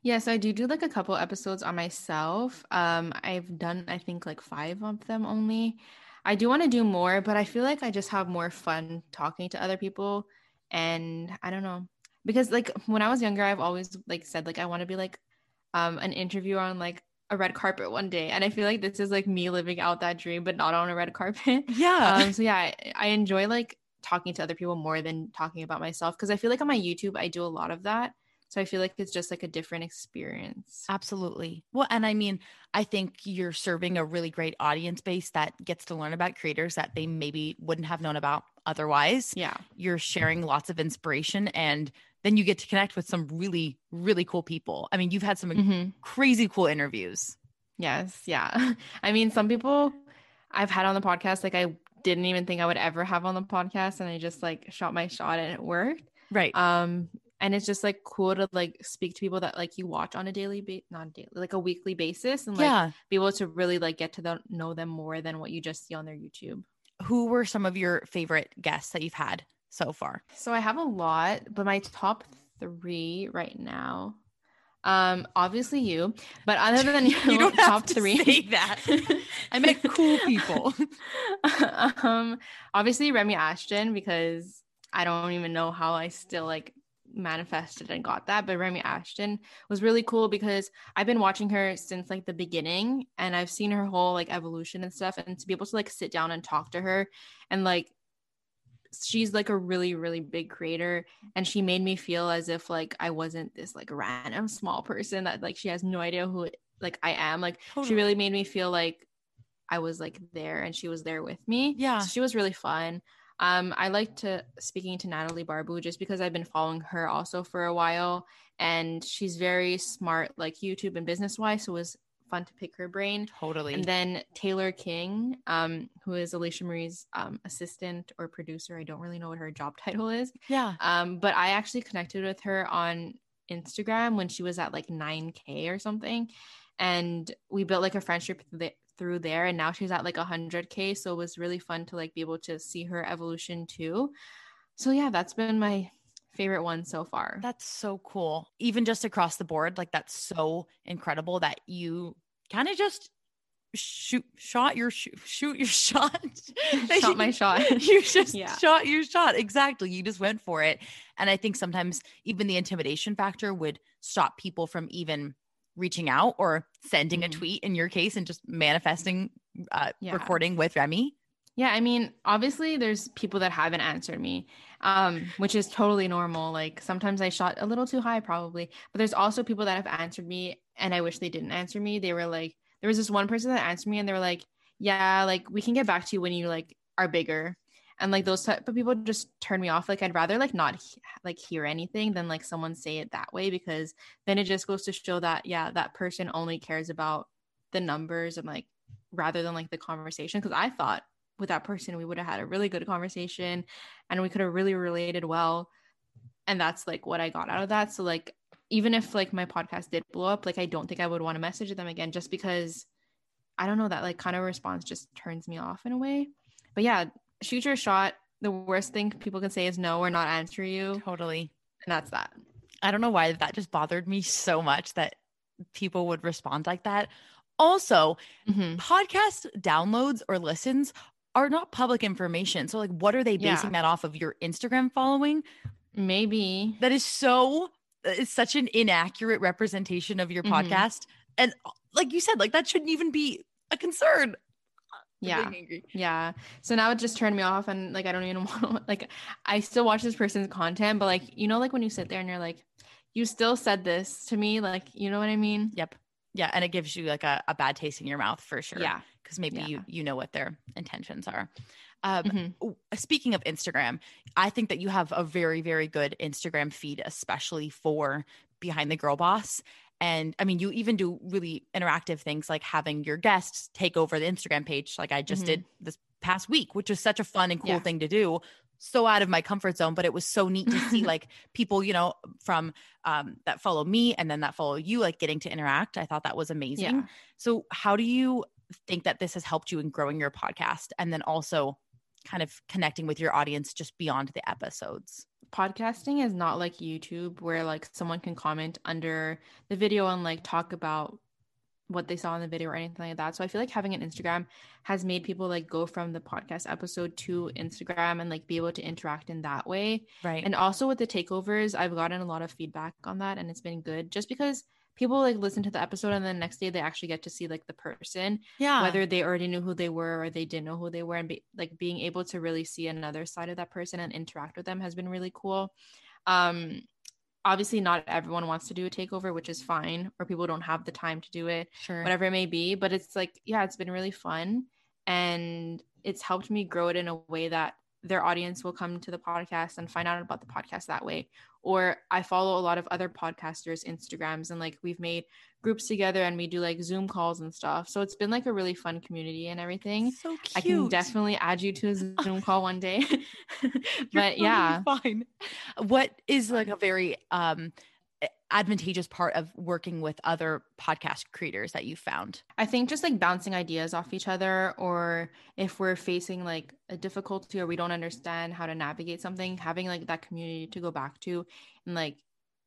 Yes, I do do like a couple episodes on myself. Um, I've done I think like five of them only. I do want to do more, but I feel like I just have more fun talking to other people, and I don't know because like when I was younger, I've always like said like I want to be like um an interviewer on like a red carpet one day, and I feel like this is like me living out that dream, but not on a red carpet. [LAUGHS] Yeah. um, so yeah, I, I enjoy like talking to other people more than talking about myself because I feel like on my YouTube I do a lot of that. So I feel like it's just like a different experience. Absolutely. Well, and I mean, I think you're serving a really great audience base that gets to learn about creators that they maybe wouldn't have known about otherwise. Yeah. You're sharing lots of inspiration and then you get to connect with some really, really cool people. I mean, you've had some Mhm. crazy cool interviews. Yes. Yeah. [LAUGHS] I mean, some people I've had on the podcast, like I didn't even think I would ever have on the podcast. And I just like shot my shot and it worked. Right. Um, and it's just like cool to like speak to people that like you watch on a daily ba- not daily, like a weekly basis and like yeah. be able to really like get to know them more than what you just see on their YouTube. Who were some of your favorite guests that you've had so far? So I have a lot, but my top three right now, um, obviously you, but other [LAUGHS] than you, You don't top have to three, say that. [LAUGHS] I meant cool people. [LAUGHS] um, obviously Remi Ashten because I don't even know how I still like manifested and got that, but Remi Ashten was really cool because I've been watching her since like the beginning and I've seen her whole like evolution and stuff, and to be able to like sit down and talk to her and like she's like a really really big creator and she made me feel as if like i wasn't this like random small person that like she has no idea who like i am. Like she really made me feel like i was like there and she was there with me. Yeah. so she was really fun. Um i like to speaking to natalie barbu just because i've been following her also for a while and she's very smart like youtube and business wise so it was fun to pick her brain Totally. and then Taylor King, um, who is Alisha Marie's um, assistant or producer. I don't really know what her job [LAUGHS] title is. yeah. Um, but I actually connected with her on Instagram when she was at like 9K or something. And we built like a friendship th- through there. And now she's at like 100K. So it was really fun to like be able to see her evolution too. So yeah, that's been my favorite one so far. That's so cool. Even just across the board, like that's so incredible that you kind of just shoot shot your sh- shoot your [LAUGHS] shot. [LAUGHS] Shot my shot. [LAUGHS] You just Yeah. shot your shot. Exactly. You just went for it. And I think sometimes even the intimidation factor would stop people from even reaching out or sending a Mhm. tweet in your case and just manifesting uh, Yeah. recording with Remi. Yeah, I mean, obviously there's people that haven't answered me, um, which is totally normal. Like sometimes I shot a little too high probably, but there's also people that have answered me and I wish they didn't answer me. They were like there was this one person that answered me and they were like, "Yeah, like we can get back to you when you like are bigger." And like those type of people just turn me off. Like I'd rather like not he- like hear anything than like someone say it that way because then it just goes to show that yeah, that person only cares about the numbers and like rather than like the conversation because I thought with that person we would have had a really good conversation and we could have really related well and that's like what i got out of that so like even if like my podcast did blow up like i don't think i would want to message them again just because i don't know that like kind of response just turns me off in a way but yeah shoot your shot the worst thing people can say is no or not answer you Totally. and that's that I don't know why that just bothered me so much that people would respond like that. Also, Mhm. podcast downloads or listens are not public information. So, like, what are they Yeah. basing that off of your Instagram following? maybe That is so, it's such an inaccurate representation of your Mhm. podcast. And, uh, like you said, like, that shouldn't even be a concern. [LAUGHS] Yeah. Yeah. So now it just turned me off and like I don't even [LAUGHS] want to like I still watch this person's content, but like you know like when you sit there and you're like, you still said this to me, like you know what I mean? Yep. Yeah. And it gives you like a, a bad taste in your mouth for sure. Yeah. Because maybe Yeah. you, you know what their intentions are. Um, Mhm. speaking of Instagram, I think that you have a very, very good Instagram feed, especially for Behind the Girl Boss. And I mean, you even do really interactive things like having your guests take over the Instagram page, like I just Mhm. did this past week, which was such a fun and cool Yeah. thing to do. So out of my comfort zone, but it was so neat to see [LAUGHS] like people, you know, from um, that follow me and then that follow you, like getting to interact. I thought that was amazing. Yeah. So, how do you think that this has helped you in growing your podcast and then also kind of connecting with your audience just beyond the episodes? Podcasting is not like YouTube where like someone can comment under the video and like talk about what they saw in the video or anything like that. So I feel like having an Instagram has made people like go from the podcast episode to Instagram and like be able to interact in that way. Right. And also with the takeovers, I've gotten a lot of feedback on that and it's been good just because people like listen to the episode and then the next day they actually get to see like the person, yeah. whether they already knew who they were or they didn't know who they were and be, like being able to really see another side of that person and interact with them has been really cool. Um obviously not everyone wants to do a takeover, which is fine, or people don't have the time to do it, Sure. whatever it may be. But it's like, yeah, it's been really fun. And it's helped me grow it in a way that their audience will come to the podcast and find out about the podcast that way. Or I follow a lot of other podcasters' Instagrams and like we've made groups together and we do like Zoom calls and stuff. So it's been like a really fun community and everything. So cute. I can definitely add you to a Zoom call one day. [LAUGHS] But yeah, fine. What is like a very um advantageous part of working with other podcast creators that you found? I think just like bouncing ideas off each other, or if we're facing like a difficulty or we don't understand how to navigate something, having like that community to go back to and like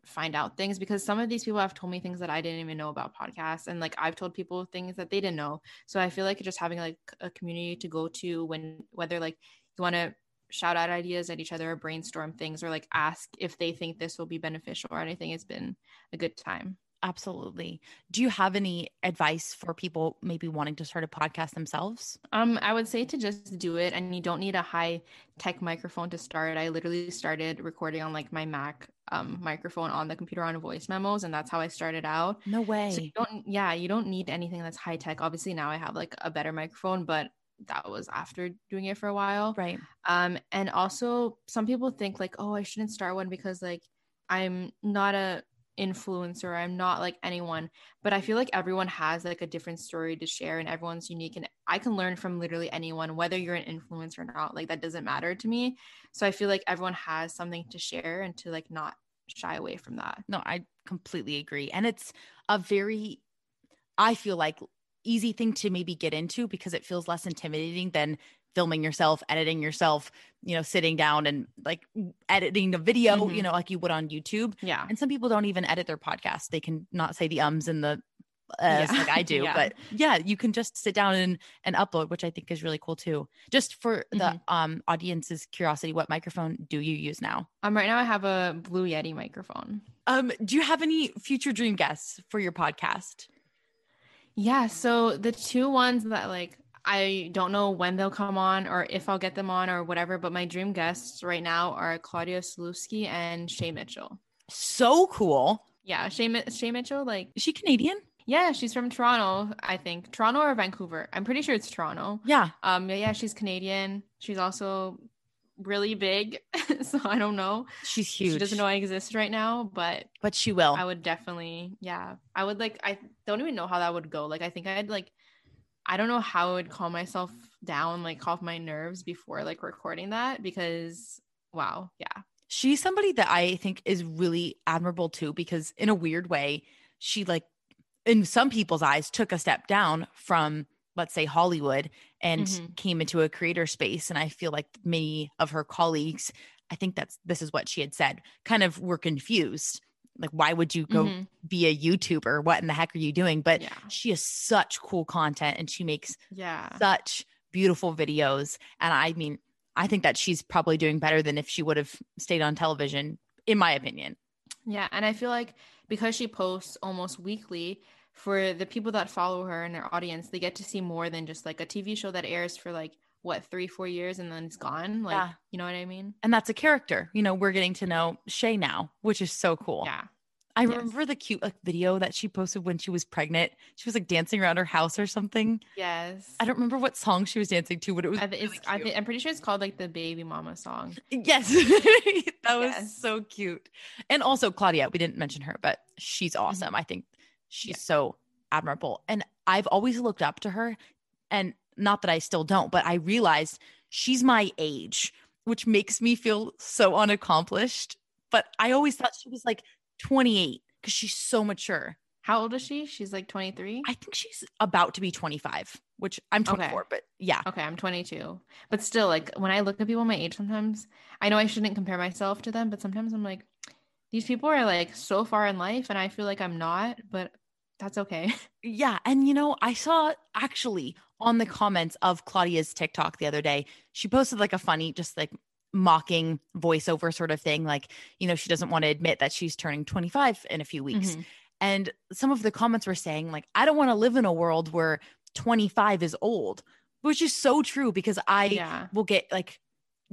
find out things because some of these people have told me things that I didn't even know about podcasts and like I've told people things that they didn't know. So I feel like just having like a community to go to when whether like you want to shout out ideas at each other or brainstorm things or like ask if they think this will be beneficial or anything it's been a good time. Absolutely. Do you have any advice for people maybe wanting to start a podcast themselves? Um, I would say to just do it, and you don't need a high tech microphone to start. I literally started recording on like my Mac um microphone on the computer on voice memos, and that's how I started out. No way. So you don't, yeah, you don't need anything that's high tech. Obviously, now I have like a better microphone, but that was after doing it for a while. right. Um, and also some people think like, oh, I shouldn't start one because like I'm not a influencer, I'm not like anyone. But I feel like everyone has like a different story to share and everyone's unique and I can learn from literally anyone, whether you're an influencer or not. Like that doesn't matter to me. So I feel like everyone has something to share and to like not shy away from that. No, I completely agree. And it's a very, I feel like, easy thing to maybe get into because it feels less intimidating than filming yourself, editing yourself, you know, sitting down and like editing a video, Mhm. you know, like you would on YouTube. Yeah. And some people don't even edit their podcast. They can not say the ums and the uh, Yeah. like I do. [LAUGHS] Yeah. But yeah, you can just sit down and and upload, which I think is really cool too. Just for the Mhm. um audience's curiosity, what microphone do you use now? Um right now I have a Blue Yeti microphone. Um, do you have any future dream guests for your podcast? Yeah, so the two ones that like I don't know when they'll come on or if I'll get them on or whatever, but my dream guests right now are Claudia Sulewski and Shay Mitchell. So cool. Yeah, Shay, Shay Mitchell, like, Is she Canadian? yeah, she's from Toronto, I think. Toronto or Vancouver. I'm pretty sure it's Toronto. Yeah. Um, yeah, yeah, she's Canadian. She's also really big, [LAUGHS] so I don't know. She's huge. She doesn't know I exist right now, but but she will. I would definitely, yeah. I would like I don't even know how that would go. Like I think I'd like I don't know how I would calm myself down, like calm my nerves before like recording that because wow, yeah. She's somebody that I think is really admirable too, because in a weird way, she like in some people's eyes took a step down from let's say Hollywood and Mhm. came into a creator space. And I feel like many of her colleagues, I think that's this is what she had said, kind of were confused. Like, why would you go Mhm. be a YouTuber? What in the heck are you doing? But Yeah. she has such cool content and she makes Yeah. such beautiful videos. And I mean, I think that she's probably doing better than if she would have stayed on television, in my opinion. Yeah, and I feel like because she posts almost weekly, for the people that follow her and her audience, they get to see more than just like a TV show that airs for like what three, four years and then it's gone. Like, Yeah. you know what I mean? And that's a character. You know, we're getting to know Shay now, which is so cool. Yeah. I yes. remember the cute like video that she posted when she was pregnant. She was like dancing around her house or something. Yes. I don't remember what song she was dancing to, but it was I, really I think, I'm pretty sure it's called like the Baby Mama song. Yes. [LAUGHS] that was Yes. so cute. And also Claudia, we didn't mention her, but she's mm-hmm. awesome. I think she's. Yeah. so admirable. And I've always looked up to her. And not that I still don't, but I realized she's my age, which makes me feel so unaccomplished. But I always thought she was like 28 because she's so mature. How old is she? She's like 23. I think she's about to be 25, which I'm Okay. 24, but yeah. Okay, I'm 22. But still, like when I look at people my age, sometimes I know I shouldn't compare myself to them, but sometimes I'm like, these people are like so far in life, and I feel like I'm not, but that's okay. [LAUGHS] Yeah. And, you know, I saw actually on the comments of Claudia's TikTok the other day, she posted like a funny, just like mocking voiceover sort of thing. Like, you know, she doesn't want to admit that she's turning 25 in a few weeks. Mhm. And some of the comments were saying, like, I don't want to live in a world where 25 is old, which is so true because I Yeah. will get like,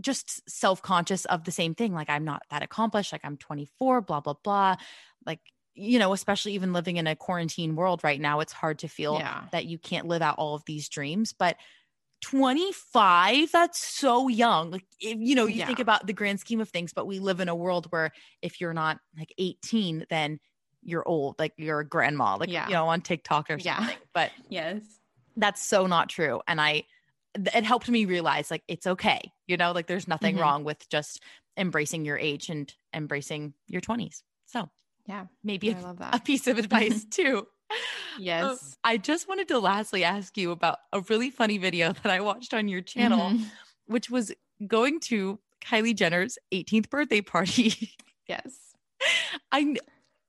just self-conscious of the same thing like i'm not that accomplished like i'm 24 blah blah blah like you know especially even living in a quarantine world right now it's hard to feel Yeah. that you can't live out all of these dreams but 25 that's so young like if, you know you think about the grand scheme of things but we live in a world where if you're not like 18 then you're old like you're a grandma like Yeah. you know on tiktok or Yeah. something but [LAUGHS] Yes. that's so not true and i it helped me realize like it's okay you know like there's nothing Mhm. wrong with just embracing your age and embracing your 20s so Yeah. maybe I a, love that. a piece of advice [LAUGHS] too Yes. Uh, i just wanted to lastly ask you about a really funny video [LAUGHS] that i watched on your channel Mhm. which was going to kylie jenner's 18th birthday party [LAUGHS] Yes. I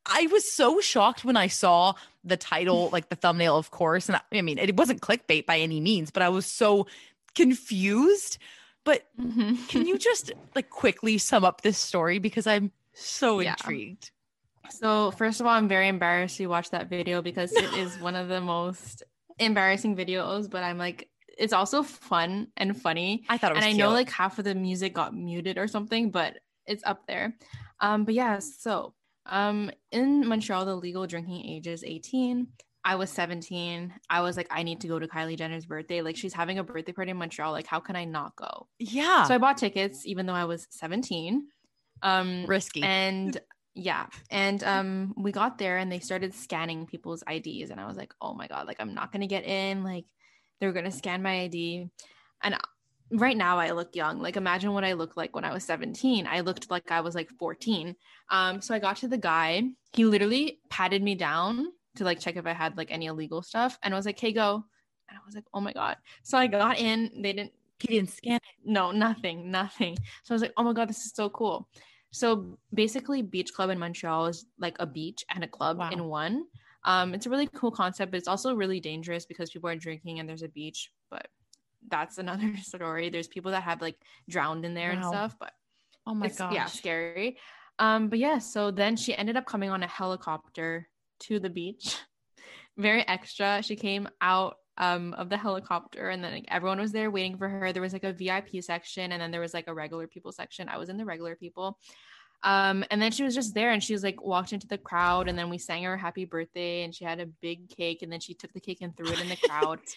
I was so shocked when I saw the title, like the thumbnail, of course. And I, I mean, it wasn't clickbait by any means, but I was so confused. But Mhm. can you just like quickly sum up this story because I'm so Yeah. intrigued. So first of all, I'm very embarrassed to watch that video because it is one of the most embarrassing videos. But I'm like, it's also fun and funny. I thought it was and I know like half of the music got muted or something, but it's up there. Um, but yeah, so um in Montreal, the legal drinking age is 18. I was 17. I was like, I need to go to Kylie Jenner's birthday. Like she's having a birthday party in Montreal. Like, how can I not go? yeah, So I bought tickets even though I was 17. Um risky. and yeah and um we got there and they started scanning people's ids and i was like oh my god like i'm not gonna get in like they're gonna scan my id and right now i look young like imagine what i looked like when i was 17 i looked like i was like 14 um so i got to the guy he literally patted me down to like check if i had like any illegal stuff and I was like hey go. And i was like oh my god. So i got in they didn't he didn't scan it. no nothing nothing. So i was like oh my god this is so cool so basically beach club in montreal is like a beach and a club Wow. in one. Um it's a really cool concept but it's also really dangerous because people are drinking and there's a beach but that's [LAUGHS] another story. There's people that have like drowned in there and stuff but Oh my gosh. yeah scary. Um but yeah so then she ended up coming on a helicopter to the beach. [LAUGHS] Very extra. She came out um of the helicopter and then like, everyone was there waiting for her. There was like a vip section and then there was like a regular people section. I was in the regular people. Um and then she was just there and she was like walked into the crowd and then we sang her happy birthday and she had a big cake and then she took the cake and threw it in the crowd. [LAUGHS]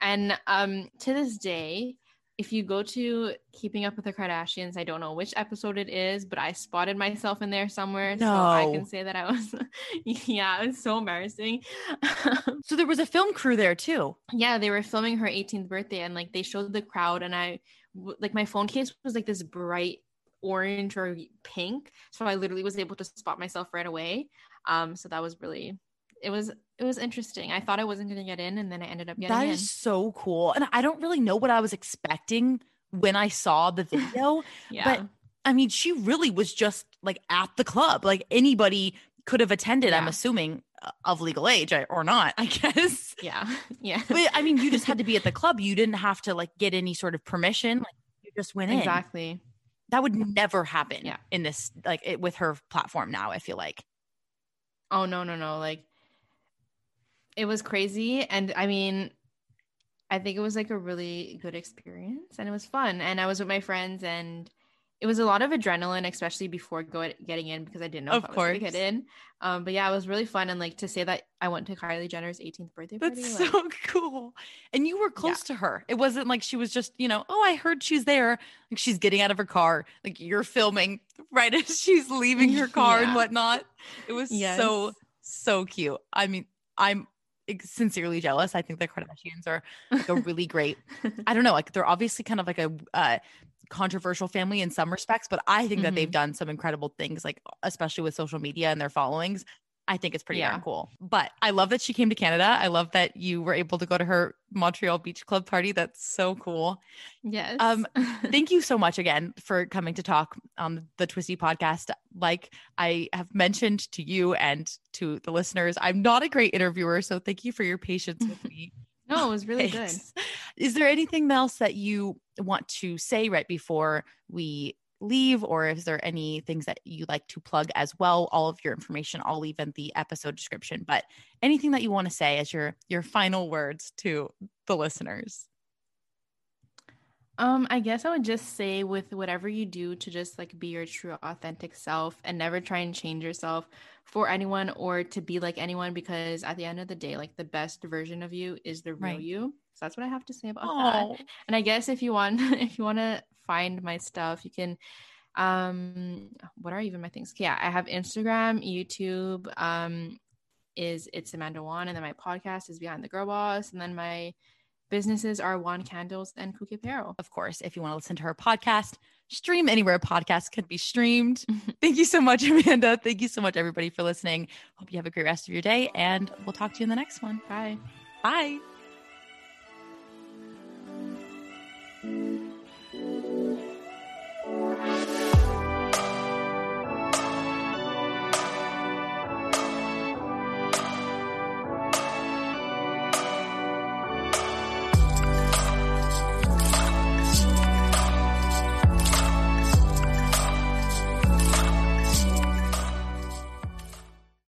And um to this day if you go to Keeping Up with the Kardashians, I don't know which episode it is, but I spotted myself in there somewhere. So I can say that I was, [LAUGHS] yeah, it was so embarrassing. [LAUGHS] So there was a film crew there too. yeah, they were filming her 18th birthday and like they showed the crowd, and I, like, my phone case was like this bright orange or pink. So I literally was able to spot myself right away. Um, so that was really, it was, it was interesting. I thought I wasn't going to get in, and then I ended up getting That in. is so cool. And I don't really know what I was expecting when I saw the video. [LAUGHS] yeah. But I mean, she really was just like at the club. Like anybody could have attended, I'm assuming, uh, of legal age or not, [LAUGHS] I guess. yeah. [LAUGHS] Yeah. But I mean, you just had to be at the club. You didn't have to like get any sort of permission. Like you just went in. exactly. That would never happen Yeah. in this, like it, with her platform now, I feel like. Oh no, no, no. Like it was crazy and I mean I think it was like a really good experience and it was fun and I was with my friends and it was a lot of adrenaline especially before go- getting in because I didn't know Of if I was going to course. get in. Um but yeah, it was really fun and like to say that I went to Kylie Jenner's 18th birthday party. That's like, so [LAUGHS] cool. And you were close to her. It wasn't like she was just, you know, oh, I heard she's there. Like she's getting out of her car. Like you're filming right as [LAUGHS] she's leaving her car and whatnot. It was [LAUGHS] so, Yes. so cute. I mean, I'm sincerely jealous. I think the Kardashians are like a really great, [LAUGHS] I don't know, like they're obviously kind of like a, uh, controversial family in some respects but i think that they've Mhm. done some incredible things like especially with social media and their followings I think it's pretty darn cool. But I love that she came to Canada. I love that you were able to go to her Montreal Beach Club party. That's so cool. yes. Um, [LAUGHS] Thank you so much again for coming to talk on the Twisty podcast. Like I have mentioned to you and to the listeners, I'm not a great interviewer. So thank you for your patience with [LAUGHS] me. no, it was really good. Is there anything else that you want to say right before we leave, or is there any things that you like to plug as well? All of your information I'll leave in the episode description. But anything that you want to say as your your final words to the listeners? Um, I guess I would just say with whatever you do to just like be your true authentic self and never try and change yourself for anyone or to be like anyone because at the end of the day, like the best version of you is the real Right. you. So that's what I have to say about Oh, that. And I guess if you want [LAUGHS] if you want to find my stuff, you can um what are even my things? Yeah, I have Instagram, YouTube, um is it's Amanda Wan, and then my podcast is Behind the Girl Boss, and then my businesses are Wan Candles and Cookie Apparel. of course, if you want to listen to her podcast, stream anywhere podcasts can be streamed. [LAUGHS] Thank you so much, Amanda. Thank you so much, everybody, for listening. Hope you have a great rest of your day, and we'll talk to you in the next one. Bye. Bye.